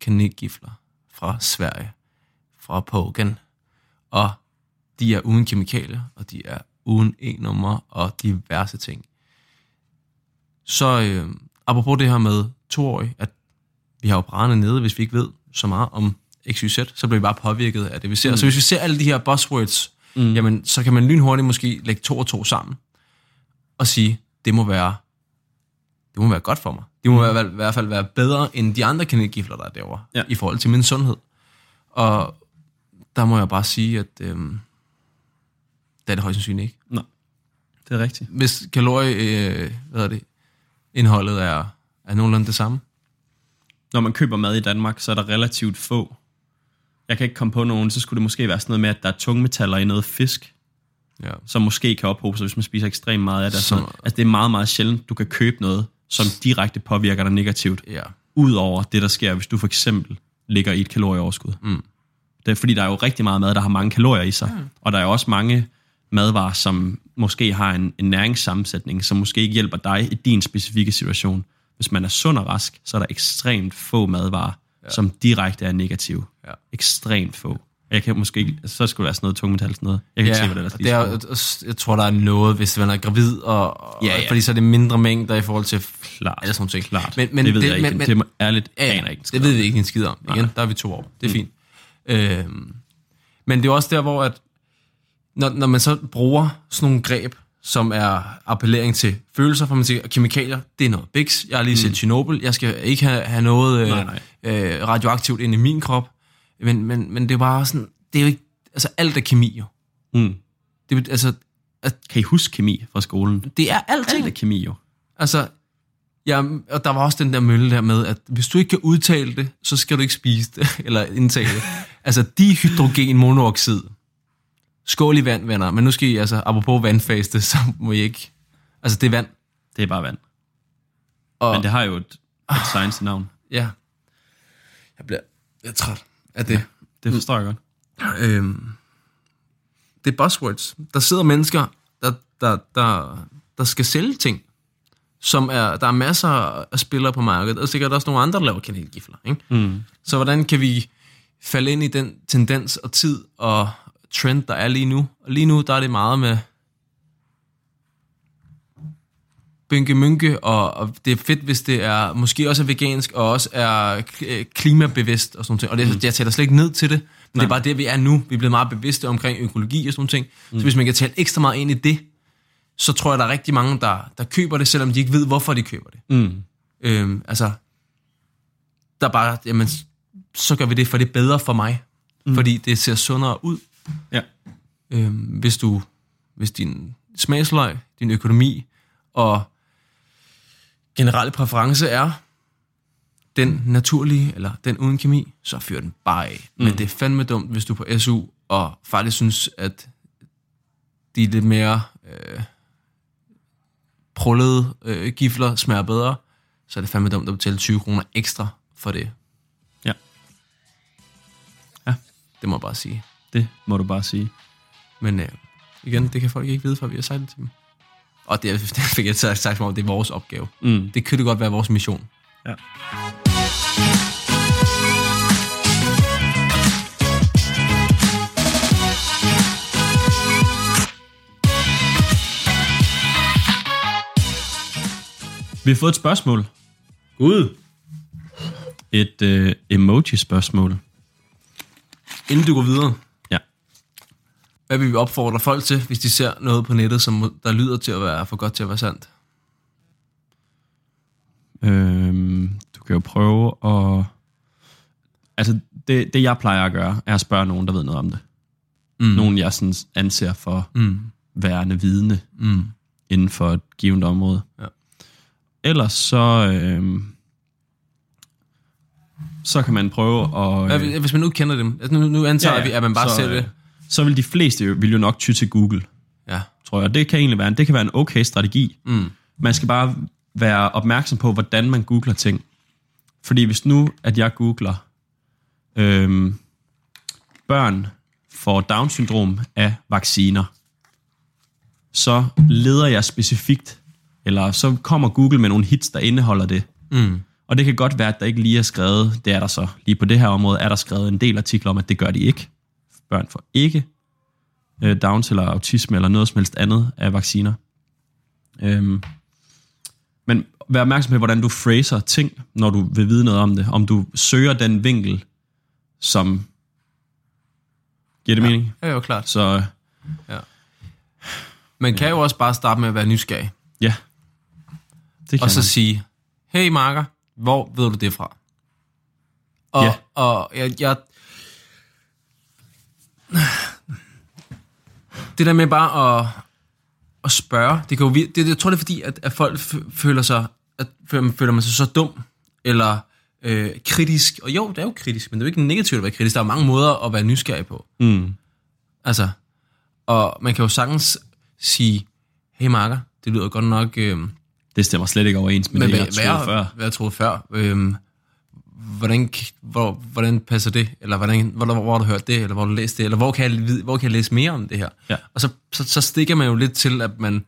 kanelgifler fra Sverige, fra Pogan. og de er uden kemikalier, og de er uden e-nummer og diverse ting. Så øh, apropos det her med toårig, at vi har jo brændende nede, hvis vi ikke ved så meget om XYZ, så bliver vi bare påvirket af det, vi ser. Mm. Så hvis vi ser alle de her buzzwords, mm. jamen, så kan man lynhurtigt måske lægge to og to sammen, og sige, det må være, det må være godt for mig. Det må mm. være, i hvert fald være bedre end de andre kanelgifler, der er derovre, Ja. i forhold til min sundhed. Og der må jeg bare sige, at øhm, det er det højst sandsynligt ikke. Nej, det er rigtigt. Hvis kalorie, øh, hvad er det, indholdet er, er nogenlunde det samme, Når man køber mad i Danmark, så er der relativt få. Jeg kan ikke komme på nogen, så skulle det måske være sådan noget med, at der er tungmetaller i noget fisk, ja. som måske kan ophobe sig, hvis man spiser ekstremt meget af det. Sådan noget. Altså det er meget, meget sjældent, du kan købe noget, som direkte påvirker dig negativt, ja. ud over det, der sker, hvis du for eksempel ligger i et kalorieoverskud. Mm. Det er fordi, der er jo rigtig meget mad, der har mange kalorier i sig. Mm. Og der er jo også mange madvarer, som måske har en, en næringssammensætning, som måske ikke hjælper dig i din specifikke situation. Hvis man er sund og rask, så er der ekstremt få madvarer, ja. som direkte er negative. Ja. Ekstremt få. Jeg kan måske ikke, så skulle det være sådan noget tungmetal sådan noget. Jeg kan ikke se, hvad det er, der det er, jeg tror, der er noget, hvis man er gravid, og, og Ja, ja. fordi så er det mindre mængder i forhold til Klart, alle sådan ting. klart. Men, men, det ved jeg ikke. Men, men, det er ærligt, ja, aner jeg ikke. det ved vi ikke en skid om. Igen, der er vi to år. Det er mm. fint. Øhm, men det er også der, hvor at, når, når man så bruger sådan nogle greb, som er appellering til følelser, for man siger, at kemikalier, det er noget biks. Jeg har lige set Chernobyl. Jeg skal ikke have, have noget øh, Nej, nej. Øh, radioaktivt ind i min krop. Men, men, men det er bare sådan, det er jo ikke, altså alt er kemi jo. Mm. Det, altså, Kan I huske kemi fra skolen? det er alting. Alt er kemi jo. Altså, ja, og der var også den der mølle der med, at hvis du ikke kan udtale det, så skal du ikke spise det, <laughs> eller indtage det. altså, dihydrogenmonoxid. Skål i vand, venner. Men nu skal I, altså, apropos vandfaste, <laughs> så må I ikke... Altså, det er vand. Det er bare vand. Og, Men det har jo et, et science navn. Ja. Jeg bliver, jeg er træt af det. Det forstår jeg godt. Øhm, det er buzzwords. Der sidder mennesker, der, der, der, der skal sælge ting, som er, der er masser af spillere på markedet, og sikkert også nogle andre, der laver kanelgifler. Ikke? Mm. Så hvordan kan vi falde ind i den tendens og tid og trend, der er lige nu? Og lige nu, der er det meget med bynke mynke, og, og det er fedt, hvis det er måske også er vegansk, og også er k- klimabevidst og sådan noget. Og det, mm. jeg taler slet ikke ned til det, men Nej. det er bare det, vi er nu. Vi er blevet meget bevidste omkring økologi og sådan noget. Mm. Så hvis man kan tale ekstra meget ind i det, så tror jeg, der er rigtig mange, der, der køber det, selvom de ikke ved, hvorfor de køber det. Mm. Øhm, altså, der er bare, jamen, så gør vi det, for det er bedre for mig. Mm. Fordi det ser sundere ud. Ja. Øhm, hvis du, hvis din smagsløg, din økonomi og generelle præference er den naturlige, eller den uden kemi, så fyr den bare af. Mm. Men det er fandme dumt, hvis du er på SU, og faktisk synes, at de lidt mere øh, prullede øh, gifler smager bedre, så er det fandme dumt at betale 20 kroner ekstra for det. Ja. Ja, det må jeg bare sige. Det må du bare sige. Men øh, igen, det kan folk ikke vide, før vi har sagt det til dem. Og det, <laughs> det fik jeg sagt, sagt som om, det er vores opgave. Mm. Det kunne det godt være vores mission. Ja. Vi har fået et spørgsmål. Gud! Et øh, emoji-spørgsmål. Inden du går videre. Hvad vil vi opfordre folk til, hvis de ser noget på nettet, som der lyder til at være for godt til at være sandt? Øhm, du kan jo prøve at... Altså, det, det jeg plejer at gøre, er at spørge nogen, der ved noget om det. Mm. Nogen, jeg sådan anser for Mm. værende vidne Mm. inden for et givet område. Ja. Ellers så... Øhm, så kan man prøve at... Hvis- hvis man nu kender dem, altså nu, nu antager Ja, ja. vi, at man bare Så, ser det. Så vil de fleste jo, vil jo nok ty til Google, Ja. tror jeg. Det kan egentlig være en, det kan være en okay strategi. Mm. Man skal bare være opmærksom på, hvordan man googler ting. Fordi hvis nu, at jeg googler, øhm, børn får Down-syndrom af vacciner, så leder jeg specifikt, eller så kommer Google med nogle hits, der indeholder det. Mm. Og det kan godt være, at der ikke lige er skrevet, det er der så, lige på det her område, er der skrevet en del artikler om, at det gør de ikke. Børn får ikke øh, Downs eller autisme eller noget som helst andet af vacciner. Øhm, men vær opmærksom på, hvordan du phraser ting, når du vil vide noget om det. Om du søger den vinkel, som giver det ja. mening. Ja, jo klart. Så Man kan jo også bare starte med at være nysgerrig. ja, det kan Og så man. sige, hey Marker, hvor ved du det fra? Og, Ja. og jeg, jeg... Det der med bare at, at spørge, det kan jo, det, jeg tror det er fordi, at, at folk føler sig, at føler, føler man sig så dum, eller øh, kritisk. Og jo, det er jo kritisk, men det er jo ikke negativt at være kritisk. Der er mange måder at være nysgerrig på. Mm. Altså, og man kan jo sagtens sige, hey Marker, det lyder godt nok... Øh, Det stemmer slet ikke overens med men det, hvad, jeg hvad, troede før. hvad jeg troede før. Øhm, hvordan, hvor, hvordan passer det? Eller hvordan, hvor, hvor har du hørt det? Eller hvor har du læst det? Eller hvor kan, jeg, hvor kan jeg læse mere om det her? Ja. Og så, så, så stikker man jo lidt til, at man...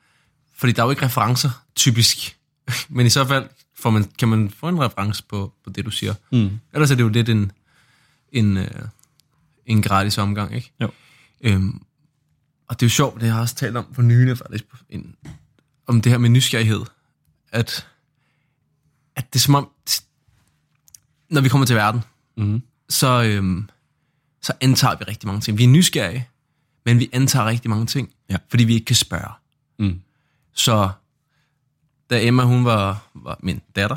Fordi der er jo ikke referencer, typisk. <laughs> Men i så fald får man, kan man få en reference på, på det, du siger. Mm. Ellers er det jo lidt en, en, øh, en gratis omgang, ikke? Jo. Øhm, og det er jo sjovt, det har jeg også talt om for nylig faktisk, en, om det her med nysgerrighed. At, at det er som om, når vi kommer til verden, Mm. så, øhm, så antager vi rigtig mange ting. Vi er nysgerrige, men vi antager rigtig mange ting, Ja. fordi vi ikke kan spørge. Mm. Så da Emma, hun var, var min datter,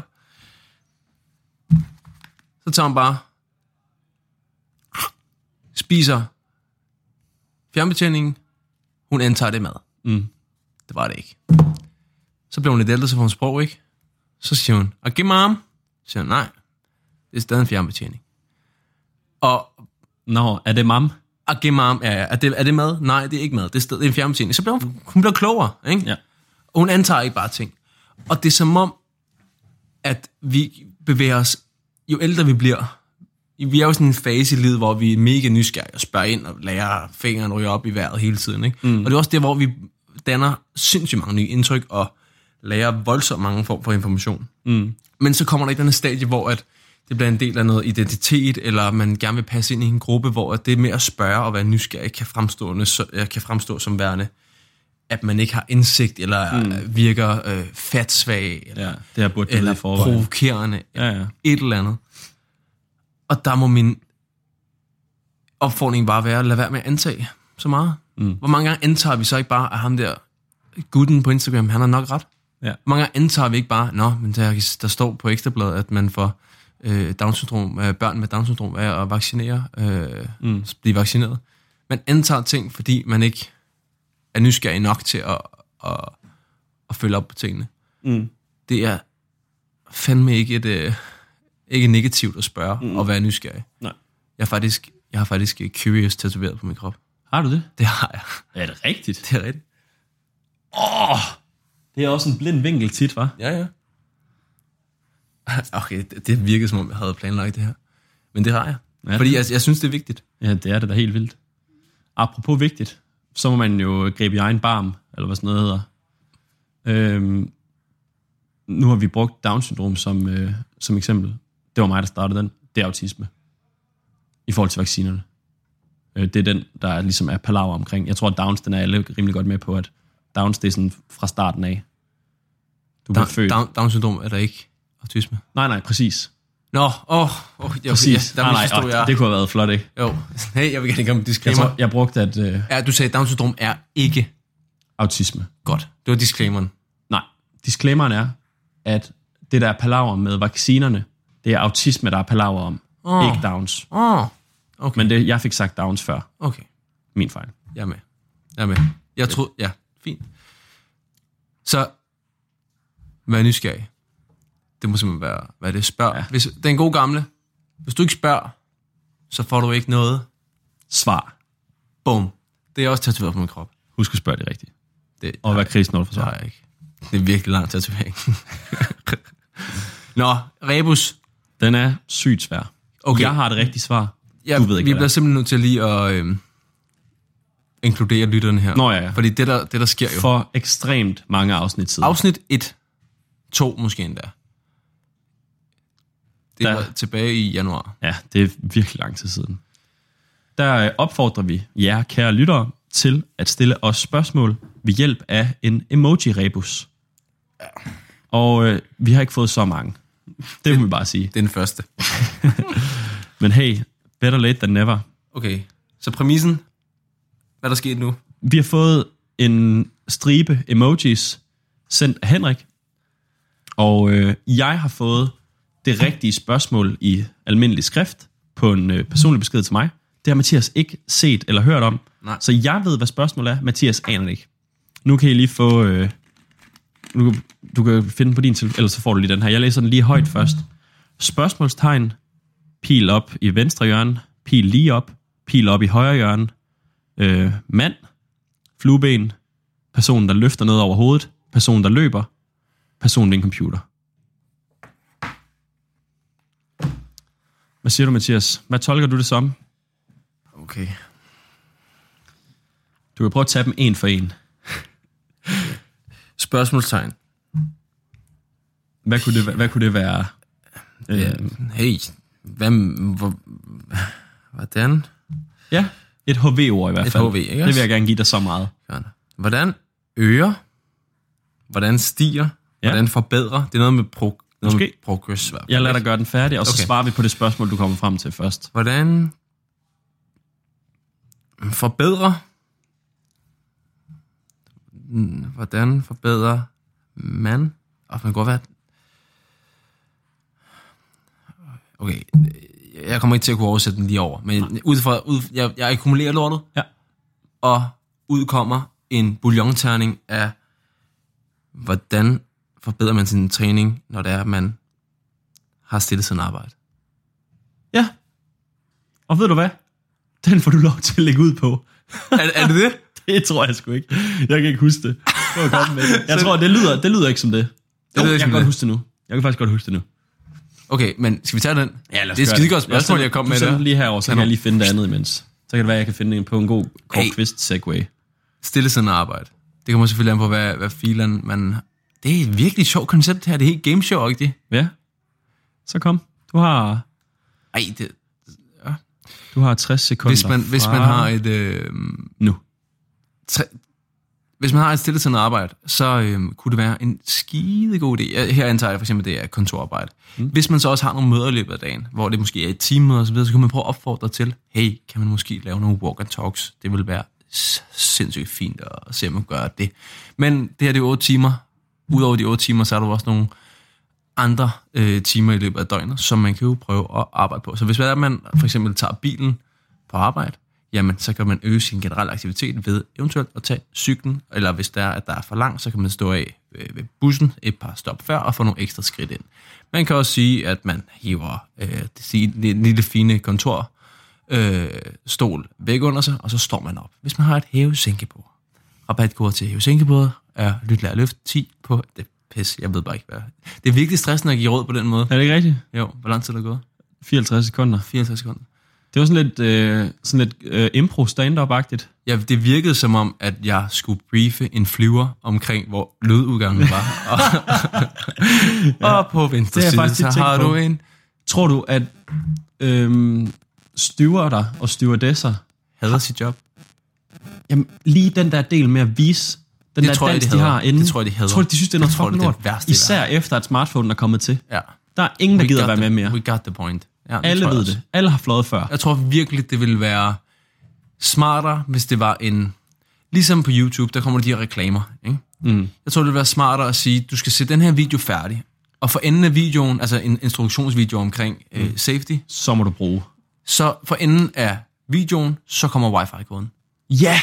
så tager hun bare spiser fjernbetjeningen. Hun antager det mad. Mm. Det var det ikke. Så blev hun lidt ældre, så får hun sprog, ikke? Så siger hun, okay, mom. Så siger hun, nej, det er stadig en fjernbetjening. Og Nå, er det mam? okay, mom, ja, ja, er det, er det mad? Nej, det er ikke mad, det er, stadig, det er en fjernbetjening. Så bliver hun, hun bliver klogere, ikke? Ja. Og hun antager ikke bare ting. Og det er som om, at vi bevæger os, jo ældre vi bliver, vi er jo sådan en fase i livet, hvor vi er mega nysgerrige og spørger ind og lærer fingeren ryge op i vejret hele tiden. Ikke? Mm. Og det er også der, hvor vi danner sindssygt mange nye indtryk og lærer voldsomt mange form for information. Mm. Men så kommer der et eller andet stadie, hvor at det bliver en del af noget identitet, eller man gerne vil passe ind i en gruppe, hvor det med at spørge og være nysgerrig kan fremstå, kan fremstå som værende, at man ikke har indsigt, eller mm. virker øh, fatsvag, eller, Ja, det har burde eller provokerende, Ja, ja. et eller andet. Og der må min opfordring bare være, at lade være med at antage så meget. Mm. Hvor mange gange antager vi så ikke bare, at ham der gutten på Instagram, han har nok ret? Ja. Hvor mange gange antager vi ikke bare, nå, men der, der står på Ekstrabladet, at man får øh, Down-syndrom, øh, børn med Down-syndrom af at vaccinere, øh, mm. blive vaccineret. Man antager ting, fordi man ikke er nysgerrig nok til at, at, at følge op på tingene. Mm. Det er fandme ikke et, øh, ikke negativt at spørge mm. og være nysgerrig. Nej. Jeg, er faktisk, jeg har faktisk øh, curious tatoveret på min krop. Har du det? Det har jeg. Er det rigtigt? Det er rigtigt. Åh! Det er også en blind vinkel tit, var. Ja, ja. <laughs> Okay, det, det virkede som om, jeg havde planlagt det her. Men det har jeg. Ja, Fordi jeg, jeg synes, det er vigtigt. Ja, det er det da helt vildt. Apropos vigtigt, så må man jo gribe i egen barm, eller hvad sådan noget hedder. Øhm, nu har vi brugt Down-syndrom som, øh, som eksempel. Det var mig, der startede den. Det er autisme. I forhold til vaccinerne. Øh, det er den, der er, ligesom er palaver omkring. Jeg tror, at Downs, den er alle rimelig godt med på, at Downs, det er sådan fra starten af. Du Down, født. Down, Down syndrom er der ikke autisme. Nej, nej, præcis. Nå, åh, oh, oh, jeg, Præcis. Ja, der nej, nej, jeg. åh, det kunne have været flot, ikke? Jo, <laughs> hey, jeg vil gerne komme Jeg, disclaimer. tror, jeg brugte, at øh, Ja, du sagde, Down syndrom er ikke autisme. godt. Det var disclaimeren. Nej, disclaimeren er, at det der er palaver med vaccinerne, det er autisme, der er palaver om, oh. ikke Downs. Åh, oh, okay, Men det, jeg fik sagt Downs før, okay. min fejl. Jeg er med. Jeg er med. Jeg troede, ja, fint. Så, vær nysgerrig. Det må simpelthen være, hvad det spørg. Ja. Hvis, den gode gamle, hvis du ikke spørger, så får du ikke noget. Svar. Bum. Det er også tatoveret på min krop. Husk at spørge det rigtigt. Det, Og være når du får det svar. jeg ikke. Det er virkelig lang tatovering. <laughs> Nå, Rebus. Den er sygt svær. Okay. Jeg har det rigtige svar. Ja, Du ved ikke, vi bliver simpelthen nødt til lige at øh, inkludere lytterne her. Nå ja, ja. Fordi det der, det, der sker jo. For ekstremt mange afsnit siden. Afsnit 1, 2 måske endda. Det Der- var tilbage i januar. Ja, det er virkelig lang tid siden. Der øh, opfordrer vi jer, kære lyttere, til at stille os spørgsmål ved hjælp af en emoji-rebus. Og øh, vi har ikke fået så mange. Det må vi bare sige. Det er den første. <laughs> Men hey, better late than never. Okay, så præmissen. Hvad er der sket nu? Vi har fået en stribe emojis sendt af Henrik. Og øh, jeg har fået det rigtige spørgsmål i almindelig skrift på en øh, personlig besked til mig. Det har Mathias ikke set eller hørt om. Nej. Så jeg ved, hvad spørgsmålet er. Mathias aner det ikke. Nu kan I lige få... Øh, nu, du kan finde den på din telefon, ellers så får du lige den her. Jeg læser den lige højt først. Spørgsmålstegn. Pil op i venstre hjørne. Pil lige op. Pil op i højre hjørne. Øh, mand. Flueben. Personen, der løfter noget over hovedet. Personen, der løber. Personen ved en computer. Hvad siger du, Mathias? Hvad tolker du det som? Okay. Du kan prøve at tage dem en for en. Spørgsmålstegn. Hvad kunne det, hvad kunne det være? Øh, Ja, hey, hvad, hvor, hvordan? ja, et HV-ord i hvert Et fald. HV, ikke Det vil jeg gerne give dig så meget. Hvordan øger? Hvordan stiger? Ja. Hvordan forbedrer? Det er noget med, pro, noget Måske. progress. fald, Jeg lader dig gøre den færdig, og så Okay. svarer vi på det spørgsmål, du kommer frem til først. Hvordan forbedre? Mm, Hvordan forbedrer man? Og man kan godt være... Okay, jeg kommer ikke til at kunne oversætte den lige over, men ud fra, ud, jeg, jeg akkumulerer lortet, Ja. og udkommer en bouillonterning af, hvordan forbedrer man sin træning, når det er, at man har stillet sin arbejde. Ja. Og ved du hvad? Den får du lov til at lægge ud på. er, er det det? <laughs> Det tror jeg sgu ikke. Jeg kan ikke huske det. Godt med det. Jeg <laughs> tror, det lyder, det lyder ikke som det. Det lyder jo, jeg kan godt det. huske det nu. Jeg kan faktisk godt huske det nu. Okay, men skal vi tage den? Ja, lad os det er skide godt spørgsmål, jeg kom med der. lige herover, så kan jeg lige finde det andet imens. Så kan det være, jeg kan finde en på en god kort Hey. quiz segway. Stillesiddende arbejde. Det kommer selvfølgelig an på, hvad, hvad filen man... Det er et virkelig sjovt koncept her. Det er helt gameshow -agtigt. Ja. Så kom. Du har, Ej, det, du har 60 sekunder hvis, man, hvis man fra har et... Øh, Nu. tre, hvis man har et stillesiddende arbejde, så øhm, kunne det være en skide god idé. Her antager jeg for eksempel, det er kontorarbejde. Mm. Hvis man så også har nogle møder i løbet af dagen, hvor det måske er et time og så videre, så kan man prøve at opfordre til, hey, kan man måske lave nogle walk and talks? Det vil være sindssygt fint at se, om man gør det. Men det her det er otte timer. Udover de 8 timer, så er der også nogle andre øh, timer i løbet af døgnet, som man kan jo prøve at arbejde på. Så hvis hvad er, man for eksempel tager bilen på arbejde, jamen så kan man øge sin generelle aktivitet ved eventuelt at tage cyklen, eller hvis der er, at der er for langt, så kan man stå af ved bussen et par stop før og få nogle ekstra skridt ind. Man kan også sige, at man hiver øh, det sige, lille fine kontor øh, stol væk under sig, og så står man op. Hvis man har et hæve-sænkebord. Rabatkode til hævesænkebord, er lyt lær løft 10 på det pis, jeg ved bare ikke hvad. Det er virkelig stressende at give råd på den måde. Er det ikke rigtigt? Jo, hvor lang tid er der gået? 54 sekunder. 54 sekunder. Det var sådan lidt, øh, sådan lidt øh, impro stand-up-agtigt. Ja, det virkede som om, at jeg skulle briefe en flyver omkring, hvor lydudgangen var. <laughs> og, og på venstre Det side, så har på. du en... Tror du, at øhm, stewarder og stewardesser, Hader sit job. jamen lige den der del med at vise, den Det der tror jeg, dans, de de, hader. har inde, Det tror jeg, de hader. tror du, de synes, det er noget Jeg fucking det er lort? det værste Især efter, at smartphone er kommet til. Ja. Der er ingen, der gider got være the- med mere. We got the point. Ja, Alle jeg ved også. det. Alle har fløjet før. Jeg tror virkelig, det ville være smartere, hvis det var en... Ligesom på YouTube, der kommer de her reklamer. Ikke? Mm. Jeg tror, det ville være smartere at sige, du skal se den her video færdig. Og for enden af videoen, altså en instruktionsvideo omkring Mm. øh, safety, Så må du bruge. så for enden af videoen, så kommer wifi-koden. Ja!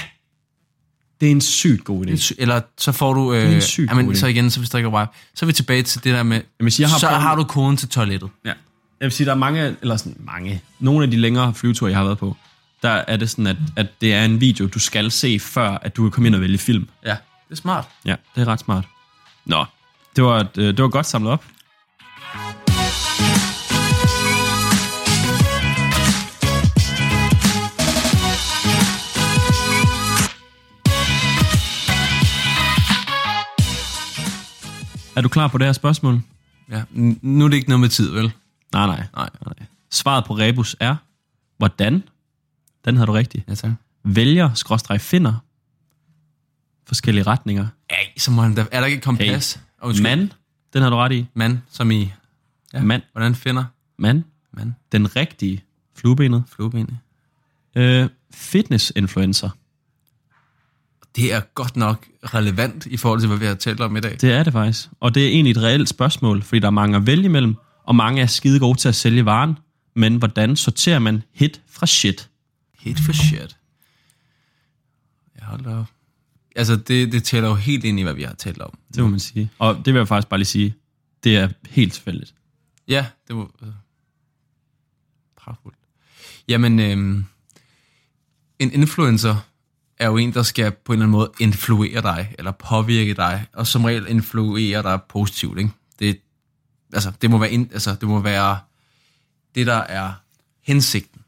Det er en sygt god idé. Eller så får du... Øh, er en sygt jamen, god idé. så igen, så hvis der ikke er wifi, så er vi tilbage til det der med, Jamen, jeg har så prøvet- har du koden til toilettet. Ja. Jeg vil sige, der er mange, eller sådan mange, nogle af de længere flyveture, jeg har været på, der er det sådan, at, at det er en video, du skal se, før at du kan komme ind og vælge film. Ja, det er smart. Ja, det er ret smart. Nå, det var, øh, det var godt samlet op. Er du klar på det her spørgsmål? Ja. Nu er det ikke noget med tid, vel? Nej, nej. Nej. nej. Svaret på rebus er, hvordan? Den havde du rigtigt. Ja, tak. Vælger, skråstreg finder, forskellige retninger. Ja, så må han da... Er der ikke et kompas? Hey. Undskyld. Man, den har du ret i. Mand, som i... Ja. Mand. Hvordan finder Man, man den rigtige fluebenet. fluebenet? Øh, fitness-influencer. Det er godt nok relevant i forhold til, hvad vi har talt om i dag. Det er det faktisk. Og det er egentlig et reelt spørgsmål, fordi der er mange at vælge imellem, og mange er skide gode til at sælge varen. Men hvordan sorterer man hit fra shit? Hit for shit. Jeg holder op. Altså, det, det tæller jo helt ind i, hvad vi har talt om. Det må man sige. Og det vil jeg faktisk bare lige sige, det er helt tilfældigt. Ja, det var... Øh, pragtfuldt. Jamen, øhm, en influencer er jo en, der skal på en eller anden måde influere dig, eller påvirke dig, og som regel influere dig positivt, ikke? Det, altså, det må være, altså, det må være det, der er hensigten.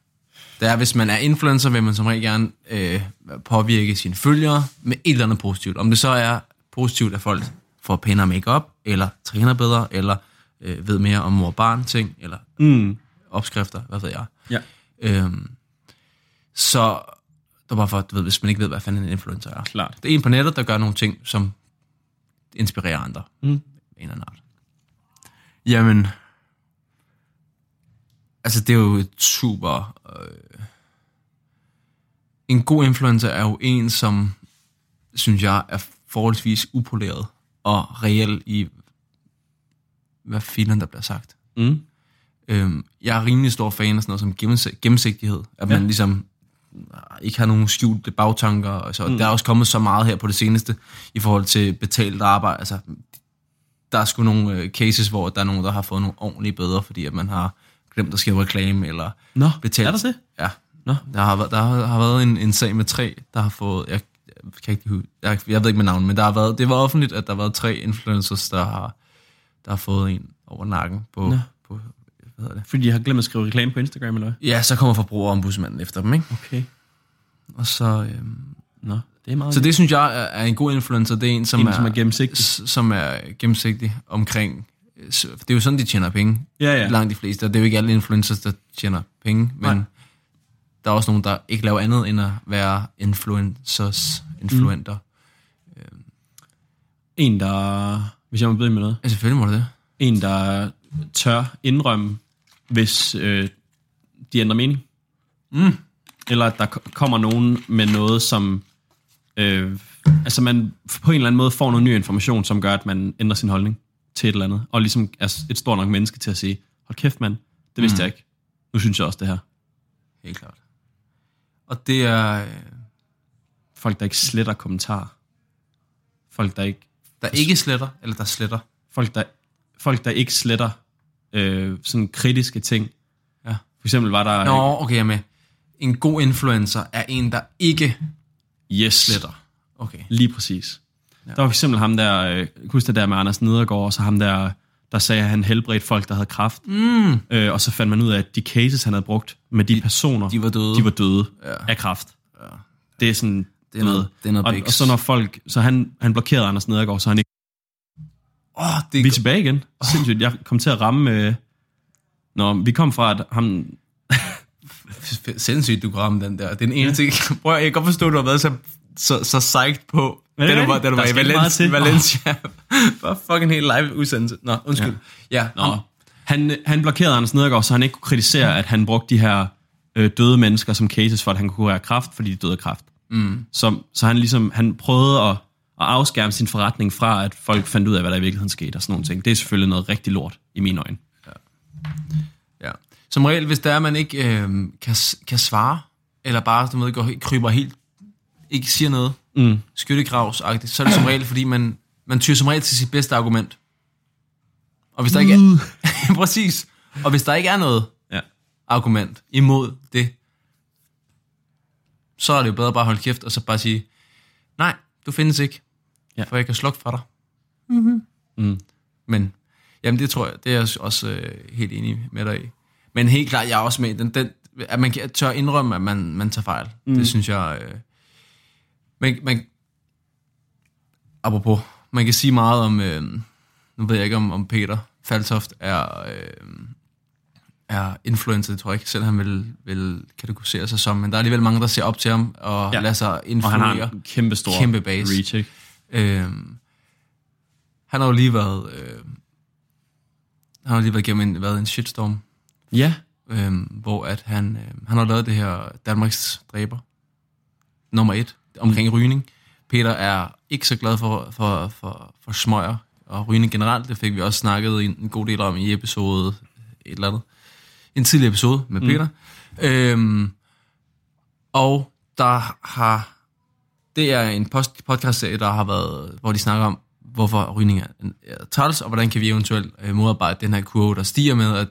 Det er, hvis man er influencer, vil man som regel gerne øh, påvirke sine følgere med et eller andet positivt. Om det så er positivt, at folk får pænere makeup eller træner bedre, eller øh, ved mere om mor og barn ting, eller Mm. opskrifter, hvad ved jeg. Ja. Øhm, så det var bare for, du ved, hvis man ikke ved, hvad fanden en influencer er. Klart. Det er en på nettet, der gør nogle ting, som inspirerer andre. Mm. En eller anden art. Jamen, altså det er jo et super... Øh, en god influencer er jo en, som, synes jeg, er forholdsvis upoleret og reel i, hvad filen der bliver sagt. Mm. Øhm, jeg er rimelig stor fan af sådan noget som gennemsigtighed. At man ligesom ikke har nogen skjulte bagtanker. Og så. Mm. Der er også kommet så meget her på det seneste i forhold til betalt arbejde. Altså, der er sgu nogle øh, cases, hvor der er nogen, der har fået nogle ordentlige bøder, fordi at man har glemt at skrive reklame eller Nå, betalt. er der det? Ja. Nå. Der har, der har, har været en, en sag med tre, der har fået... Jeg, jeg kan ikke jeg, jeg ved ikke med navn, men der har været, det var offentligt, at der har været tre influencers, der har, der har fået en over nakken på, Nå. Hvad hedder det? Fordi de har glemt at skrive reklame på Instagram, eller hvad? Ja, så kommer forbrugerombudsmanden efter dem, ikke? Okay. Og så, øhm, Nå, det er meget så det synes jeg er, en god influencer. Det er en, som, en, er, som er gennemsigtig. som er gennemsigtig omkring... Det er jo sådan, de tjener penge. Ja, ja. Langt de fleste. Og det er jo ikke alle influencers, der tjener penge, men Nej. der er også nogen, der ikke laver andet end at være influencers, influenter. Mm. En, der... Hvis jeg må byde med noget. Ja, selvfølgelig må det det. En, der tør indrømme, hvis øh, de ændrer mening. Mm. Eller at der ko- kommer nogen med noget, som... Øh, altså man på en eller anden måde får noget ny information, som gør, at man ændrer sin holdning til et eller andet. Og ligesom er et stort nok menneske til at sige, hold kæft mand, det vidste mm. jeg ikke. Nu synes jeg også det her. Helt klart. Og det er... øh, Folk, der ikke sletter kommentarer. Folk, der ikke Der ikke sletter, eller der sletter. folk, der, folk, der ikke sletter øh, sådan kritiske ting. Ja. For eksempel var der... Nå, okay, jeg er med. En god influencer er en, der ikke yes. sletter. Okay. Lige præcis. Ja. Der var for eksempel ham der, øh, huske det der med Anders Nedergaard, og så ham der, der sagde, at han helbredte folk, der havde kraft. Mm. Øh, og så fandt man ud af, at de cases, han havde brugt med de, de personer, De var døde. de var døde Ja. af kraft. Ja. Det er sådan... Det er noget, det er noget og, og så når folk... Så han, han blokerede Anders Nedergaard, så han ikke... Åh, det Vi er tilbage igen. Sindssygt. Jeg kom til at ramme... Øh, når vi kom fra, at ham... sindssygt, du kunne ramme den der. Det er den ene ting. Prøv, jeg kan godt forstå, at du har været så, så, så psyched på, Er det da du var, da du var i Valencia. Valencia. <laughs> Bare fucking helt live udsendelse. Nå, undskyld. Ja, ja Nå. ham- Han, han blokerede Anders Nedergaard, så han ikke kunne kritisere, at han brugte de her øh, døde mennesker som cases for, at han kunne kurere kraft, fordi de døde af kraft. Mm. Så, så han ligesom, han prøvede at, at afskærme sin forretning fra, at folk fandt ud af, hvad der i virkeligheden skete og sådan nogle ting. Det er selvfølgelig noget rigtig lort i mine øjne. Ja. Som regel, hvis der er, man ikke øh, kan, kan svare, eller bare du ved, går, kryber helt, ikke siger noget, Mm. skyttegravsagtigt, så er det som regel, fordi man, man tyrer som regel til sit bedste argument. Og hvis der ikke er, <laughs> præcis, og hvis der ikke er noget Ja. argument imod det, så er det jo bedre bare at holde kæft, og så bare sige, nej, du findes ikke, Ja. for jeg kan slukke for dig. Mm. Men, jamen det tror jeg, det er jeg også øh, helt enig med dig i. Men helt klart, jeg er også med den, den at man kan tør indrømme, at man, man tager fejl. Mm. Det synes jeg... Øh, man, man, apropos, man kan sige meget om, øh, nu ved jeg ikke, om, om Peter Faltoft er, øh, er influencer, det tror jeg ikke selv, han vil, vil kategorisere sig som, men der er alligevel mange, der ser op til ham og Ja. lader sig Og influere. han har en kæmpe stor Kæmpe base. reach, ikke? Øhm, han har jo lige været... Øh, han har jo lige været igennem en, været en shitstorm, Ja. øhm, hvor at han, øh, han har lavet det her Danmarks dræber, nummer et, omkring mm. rygning. Peter er ikke så glad for, for, for, for smøger og rygning generelt. Det fik vi også snakket en, en god del om i episode et eller andet. En tidlig episode med Peter. Mm. Øhm, og der har det er en post- podcast-serie, der har været, hvor de snakker om, hvorfor rygning er, er træls, og hvordan kan vi eventuelt øh, modarbejde den her kurve, der stiger med, at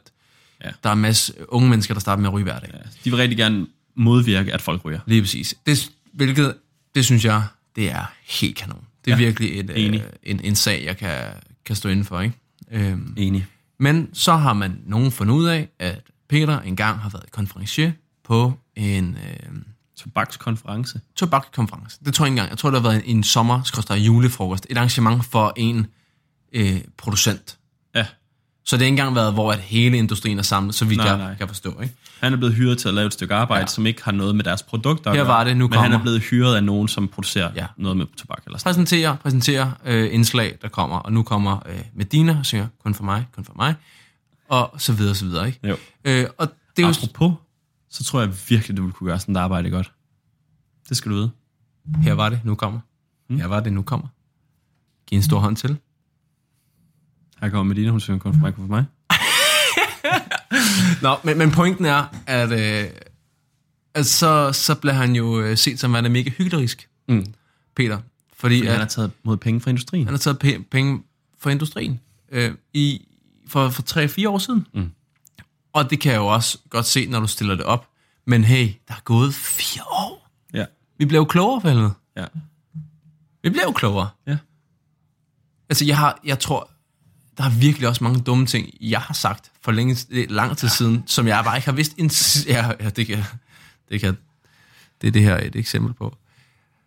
Ja. der er en masse unge mennesker, der starter med at ryge hver dag. Ja. De vil rigtig gerne modvirke, at folk ryger. Lige præcis. Det, hvilket, det synes jeg, det er helt kanon. Det er Ja, ja. virkelig et, enig. øh, en, en sag, jeg kan, kan stå inden for. Ikke? Øhm, Enig. men så har man nogen fundet ud af, at Peter engang har været konferencier på en øh, Tobakskonference. tobakkonference. Det tror jeg ikke engang. Jeg tror, det har været en, en sommer julefrokost. Et arrangement for en øh, producent. Ja. Så det har ikke engang været, hvor at hele industrien er samlet, så vidt Nej, jeg nej. kan forstå. Ikke? Han er blevet hyret til at lave et stykke arbejde, ja. Som ikke har noget med deres produkter Her var det, nu Men han er blevet hyret af nogen, som producerer ja. Noget med tobak eller sådan Præsentere, præsentere øh, indslag, der kommer. Og nu kommer øh, Medina og siger, kun for mig, kun for mig. Og så videre, så videre. Ikke? Jo. Øh, og det er jo... Apropos, så tror jeg virkelig, du vil kunne gøre sådan et arbejde godt. Det skal du vide. Her var det, nu kommer. Her var det, nu kommer. Giv en stor hånd til. Her kommer Medina, hun synger kun for mig, kun for mig. <laughs> Nå, men, men pointen er, at, øh, at så, så bliver han jo øh, set som værende mega hyggelig, Mm. Peter. Fordi, Fordi han at, har taget mod penge fra industrien. han har taget pe- penge fra industrien øh, i, for, for 3-4 år siden. Mm. Og det kan jeg jo også godt se, når du stiller det op. Men hey, der er gået fire år. Ja. Vi blev jo klogere for helvede. Ja. Vi blev jo klogere. Ja. Altså, jeg, har, jeg tror, der er virkelig også mange dumme ting, jeg har sagt for længe, lang tid ja. siden, som jeg bare ikke har vidst. En, ja, ja, det kan, det kan, det er det her et eksempel på.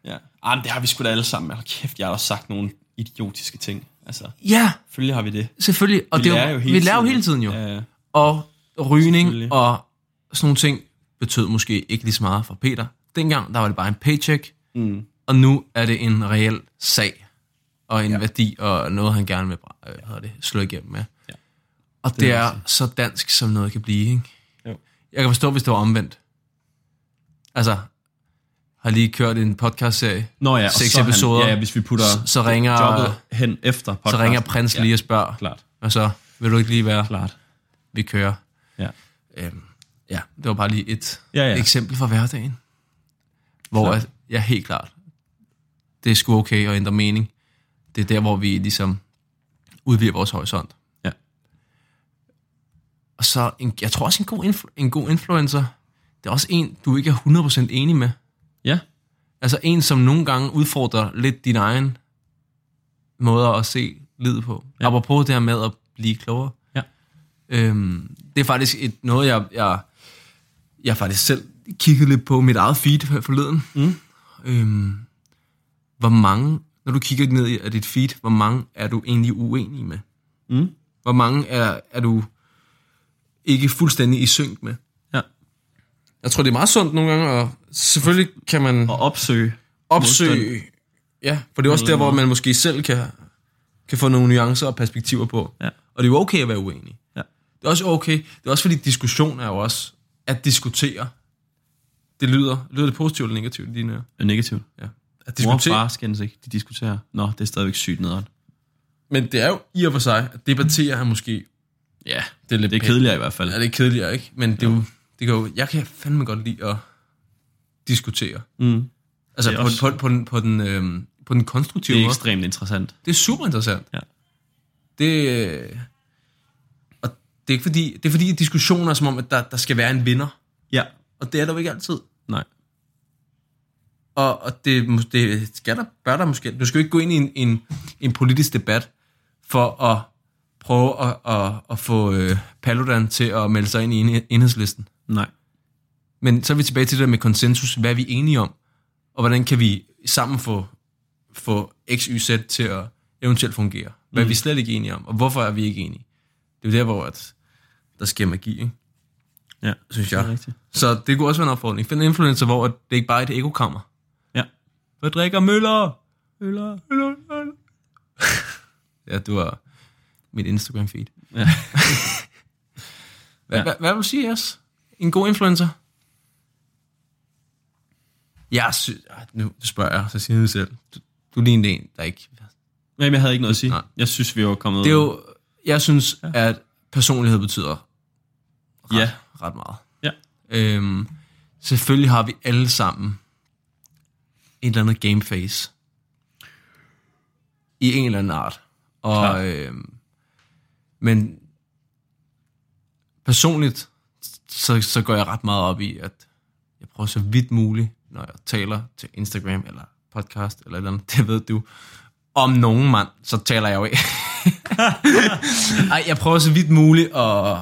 Ja. Ah, men det har vi sgu da alle sammen. Hold kæft, jeg har også sagt nogle idiotiske ting. Altså, Ja, selvfølgelig har vi det. selvfølgelig. Og Vi det er lærer jo hele vi lærer jo tiden. hele tiden jo. Ja, ja. Og rygning og sådan nogle ting betød måske ikke lige så meget for Peter. Dengang, der var det bare en paycheck, Mm. og nu er det en reel sag og en ja. værdi og noget, han gerne vil øh, det, slå igennem med. Ja. Og det, Det er så dansk, som noget kan blive. Ikke? Jo. Jeg kan forstå, hvis det var omvendt. Altså, har lige kørt en podcast-serie, Nå ja, og Seks så han- episoder. Ja, hvis vi putter så, så ringer, jobbet hen efter så podcasten. ringer prins ja, lige og spørger, Klart, og så vil du ikke lige være, klart. vi kører. Ja. Øhm, ja, det var bare lige et Ja, ja. eksempel fra hverdagen, hvor at, ja, helt klart, det er sgu okay at ændre mening. Det er der, hvor vi ligesom udvider vores horisont. Ja. Og så, en, jeg tror også, en god, influ- en god influencer, det er også en, du ikke er 100% enig med. Ja. Altså en, som nogle gange udfordrer lidt din egen måde at se livet på. Ja. Apropos det her med at blive klogere. Ja. Øhm, det er faktisk et, noget, jeg, jeg, jeg faktisk selv kiggede lidt på mit eget feed forleden. Mm. Øhm, hvor mange, når du kigger ned i dit feed, hvor mange er du egentlig uenig med? Mm. Hvor mange er, er du ikke fuldstændig i synk med? Jeg tror, det er meget sundt nogle gange, og selvfølgelig kan man Og opsøge. opsøge... Ja, for det er også der, hvor man måske selv kan, kan få nogle nuancer og perspektiver på. Ja. Og det er jo okay at være uenig. Ja. Det er også okay. Det er også fordi, diskussion er jo også at diskutere. Det lyder, lyder det positivt eller negativt ører? Ja, negativt. Ja. At Mor og diskutere. far skændes ikke. De diskuterer. Nå, det er stadigvæk sygt nederen. Men det er jo i og for sig, at debattere er måske... Ja, Det er, lidt det er kedeligere i hvert fald. Ja, det er kedeligere, ikke? Men det er jo, det jo, jeg kan fandme godt lide at diskutere. Mm. Altså på, også- på, på, den, på, den, øhm, på den konstruktive Det er måde. ekstremt interessant. Det er super interessant. Ja. Det, øh, og det er ikke fordi, det er fordi diskussioner er som om, at der, der skal være en vinder. Ja. Og det er der jo ikke altid. Nej. Og, og det, det skal der, bør der måske. Du skal jo ikke gå ind i en, en, en politisk debat for at prøve at, at, at få øh, Paludan til at melde sig ind i en- enhedslisten. Nej. Men så er vi tilbage til det der med konsensus. Hvad er vi enige om? Og hvordan kan vi sammen få, få X, Y, Z til at eventuelt fungere? Hvad er vi slet ikke enige om? Og hvorfor er vi ikke enige? Det er jo der, hvor at der sker magi, ikke? Ja. synes Det er jeg. rigtigt. Så det kunne også være en opfordring. Find en influencer, hvor at det ikke bare er et ekokammer. Ja. Hvad drikker Møller? Møller, Møller, <laughs> Møller. ja, det var mit Instagram-feed. Ja. <laughs> Hvad, Ja. ja. hvad, hvad vil du sige, Jes? En god influencer? Jeg synes... Nu spørger jeg, så siger du selv. Du, du ligner en, der ikke... Jamen, jeg havde ikke noget at sige. Nej. Jeg synes, vi var kommet... Det er jo... Jeg synes, ja. at personlighed betyder ret, Ja. ret meget. Ja. Øhm, selvfølgelig har vi alle sammen et eller andet gameface. I en eller anden art. Og, Klart. øhm, men personligt, så, så går jeg ret meget op i, at jeg prøver så vidt muligt, når jeg taler til Instagram eller podcast eller et eller andet, <laughs> det ved du, om nogen mand, så taler jeg jo ikke. <laughs> Ej, jeg prøver så vidt muligt at,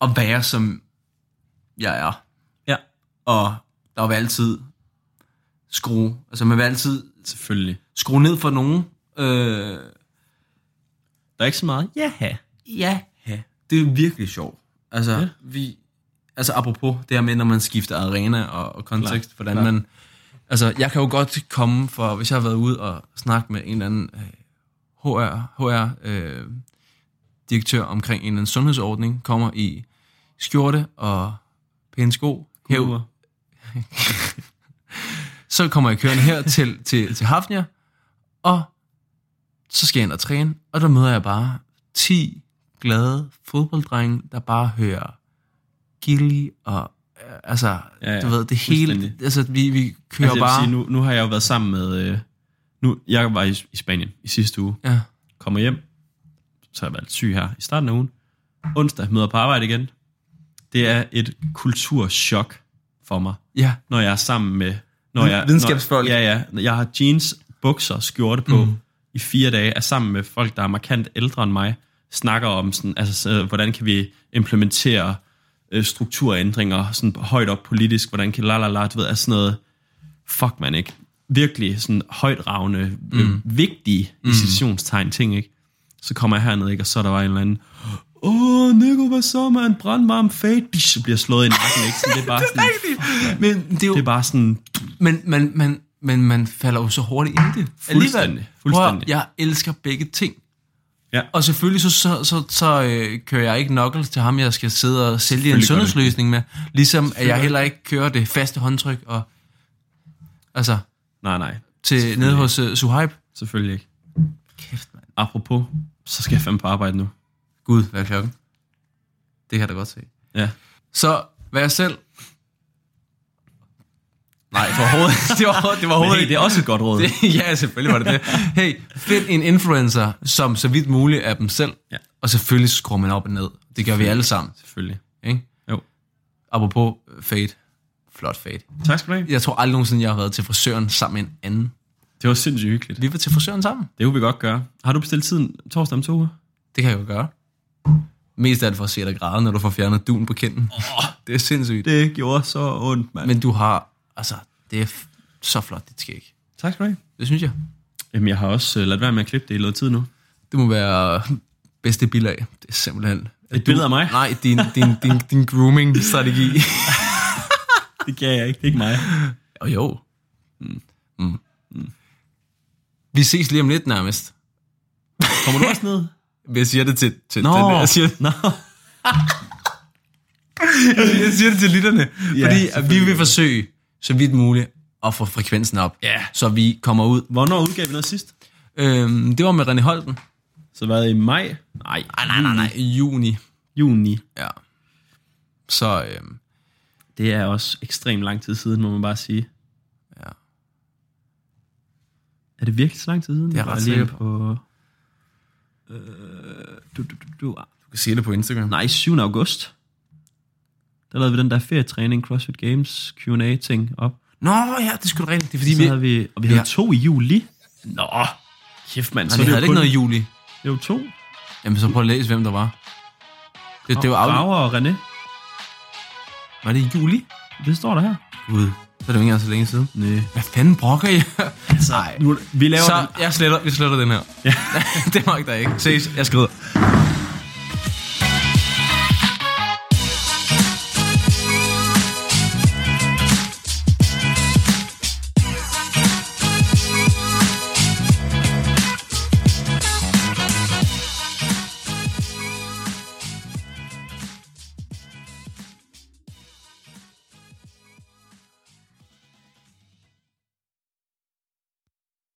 at være, som jeg er. Ja. Og der vil altid skrue, altså man vil altid Selvfølgelig. skrue ned for nogen. Øh, Der er ikke så meget. Ja. ja, ja. Det er virkelig sjovt. Altså, Ja. vi, altså apropos det her med, når man skifter arena og, og kontekst, Klart, hvordan klart. man, altså jeg kan jo godt komme for, hvis jeg har været ude og snakke med en eller anden øh, HR, HR øh, direktør omkring en eller anden sundhedsordning, kommer i skjorte og pæne sko, hæv, <laughs> så kommer jeg kørende her til, til, til Hafnia, og så skal jeg ind og træne, og der møder jeg bare 10 glade fodbolddrenge, der bare hører Gilly og øh, altså, Ja, ja, du ved, det hele, altså vi, vi kører Altså, bare, sige, nu, nu har jeg jo været sammen med... Øh, nu, jeg var i, i Spanien i sidste uge. ja, Kommer hjem. Så har jeg været syg her i starten af ugen. Onsdag møder på arbejde igen. Det er et kulturschok for mig, ja, når jeg er sammen med... Når jeg, Videnskabsfolk. Når, ja, ja. Jeg har jeans, bukser, skjorte på mm. i fire dage, er sammen med folk, der er markant ældre end mig, snakker om, sådan, altså, så, hvordan kan vi implementere øh, strukturændringer sådan højt op politisk, hvordan kan la la la, du ved, er sådan noget, fuck man ikke, virkelig sådan højt ravne, mm. vigtige mm. ting, ikke? Så kommer jeg herned, ikke, og så er der bare en eller anden, åh, Nico, hvad så, man, brandvarm fade, så bliver slået i nakken, ikke? Så det er bare <laughs> sådan, men det er jo, det er bare sådan, men, men, men, men man falder jo så hurtigt ind i det. Fuldstændig, Alligevel. fuldstændig. Prøv, jeg elsker begge ting. Ja. Og selvfølgelig så, så, så, så øh, kører jeg ikke knuckles til ham, jeg skal sidde og sælge en sundhedsløsning med. Ligesom at jeg heller ikke kører det faste håndtryk og altså nej, nej, til nede hos uh, Suhaib. selvfølgelig ikke. Kæft, mand. Apropos, så skal jeg fandme på arbejde nu. Gud, hvad er klokken? Det kan jeg da godt se. Ja. Så vær jeg selv. Nej, for overhovedet, det var, det var Men overhovedet hey, det er også et godt råd. <laughs> Det, ja, selvfølgelig var det det. Hey, find en influencer, som så vidt muligt er dem selv. Ja. Og selvfølgelig skruer man op og ned. Det gør vi alle sammen. Selvfølgelig. Ikke? Jo. Apropos fade. Flot fade. Tak skal du have. Jeg tror aldrig nogensinde, jeg har været til frisøren sammen med en anden. Det var sindssygt hyggeligt. Vi var til frisøren sammen. Det kunne vi godt gøre. Har du bestilt tiden torsdag om to uger? Det kan jeg jo gøre. Mest af alt for at se dig græde, når du får fjernet dun på kinden. Oh, det er sindssygt. Det gjorde så ondt, mand. Men du har, altså, det er så flot, dit skæg. Tak skal du have. Det synes jeg. Jamen, jeg har også uh, ladet være med at klippe det i noget tid nu. Det må være bedste bilag. Det er simpelthen... Et billede af mig? Nej, din, din, din, din grooming-strategi. <laughs> Det kan jeg ikke. Det er ikke mig. Og jo. Mm. Mm. Vi ses lige om lidt nærmest. Kommer du også ned? <laughs> Jeg siger det til... til, Nå. til jeg, siger, Nå. <laughs> jeg siger det til lytterne. Ja, fordi vi vil forsøge, så vidt muligt, at få frekvensen op. Ja. Så vi kommer ud. Hvornår udgav vi noget sidst? Øhm, det var med René Holten. Så var det i maj? Nej. Nej, nej, nej, nej. I juni. Juni. Ja. Så øhm, Det er også ekstremt lang tid siden, må man bare sige. ja. Er det virkelig så lang tid siden? Det er jeg ret lige sikker på. Øh, du, du, du, du. Du kan se det på Instagram. Nej, 7. august. Der lavede vi den der ferietræning, CrossFit Games Q&A ting op. Nå, ja, det skulle rigtigt. Det er fordi, Så vi... havde vi, og vi havde har- to i juli. Nå, kæft mand. Nej, vi havde jo ikke noget i juli. Det jo to. Jamen, så prøv at læse, hvem der var. Det, det var. Graver og René. Var det i juli? Det står der her. Gud, så er det jo ikke engang så længe siden. Nej. Hvad fanden brokker I? Altså, nu, vi laver Så den. jeg sletter, vi sletter den her. Ja. <laughs> det magter jeg ikke. Ses, jeg skrider.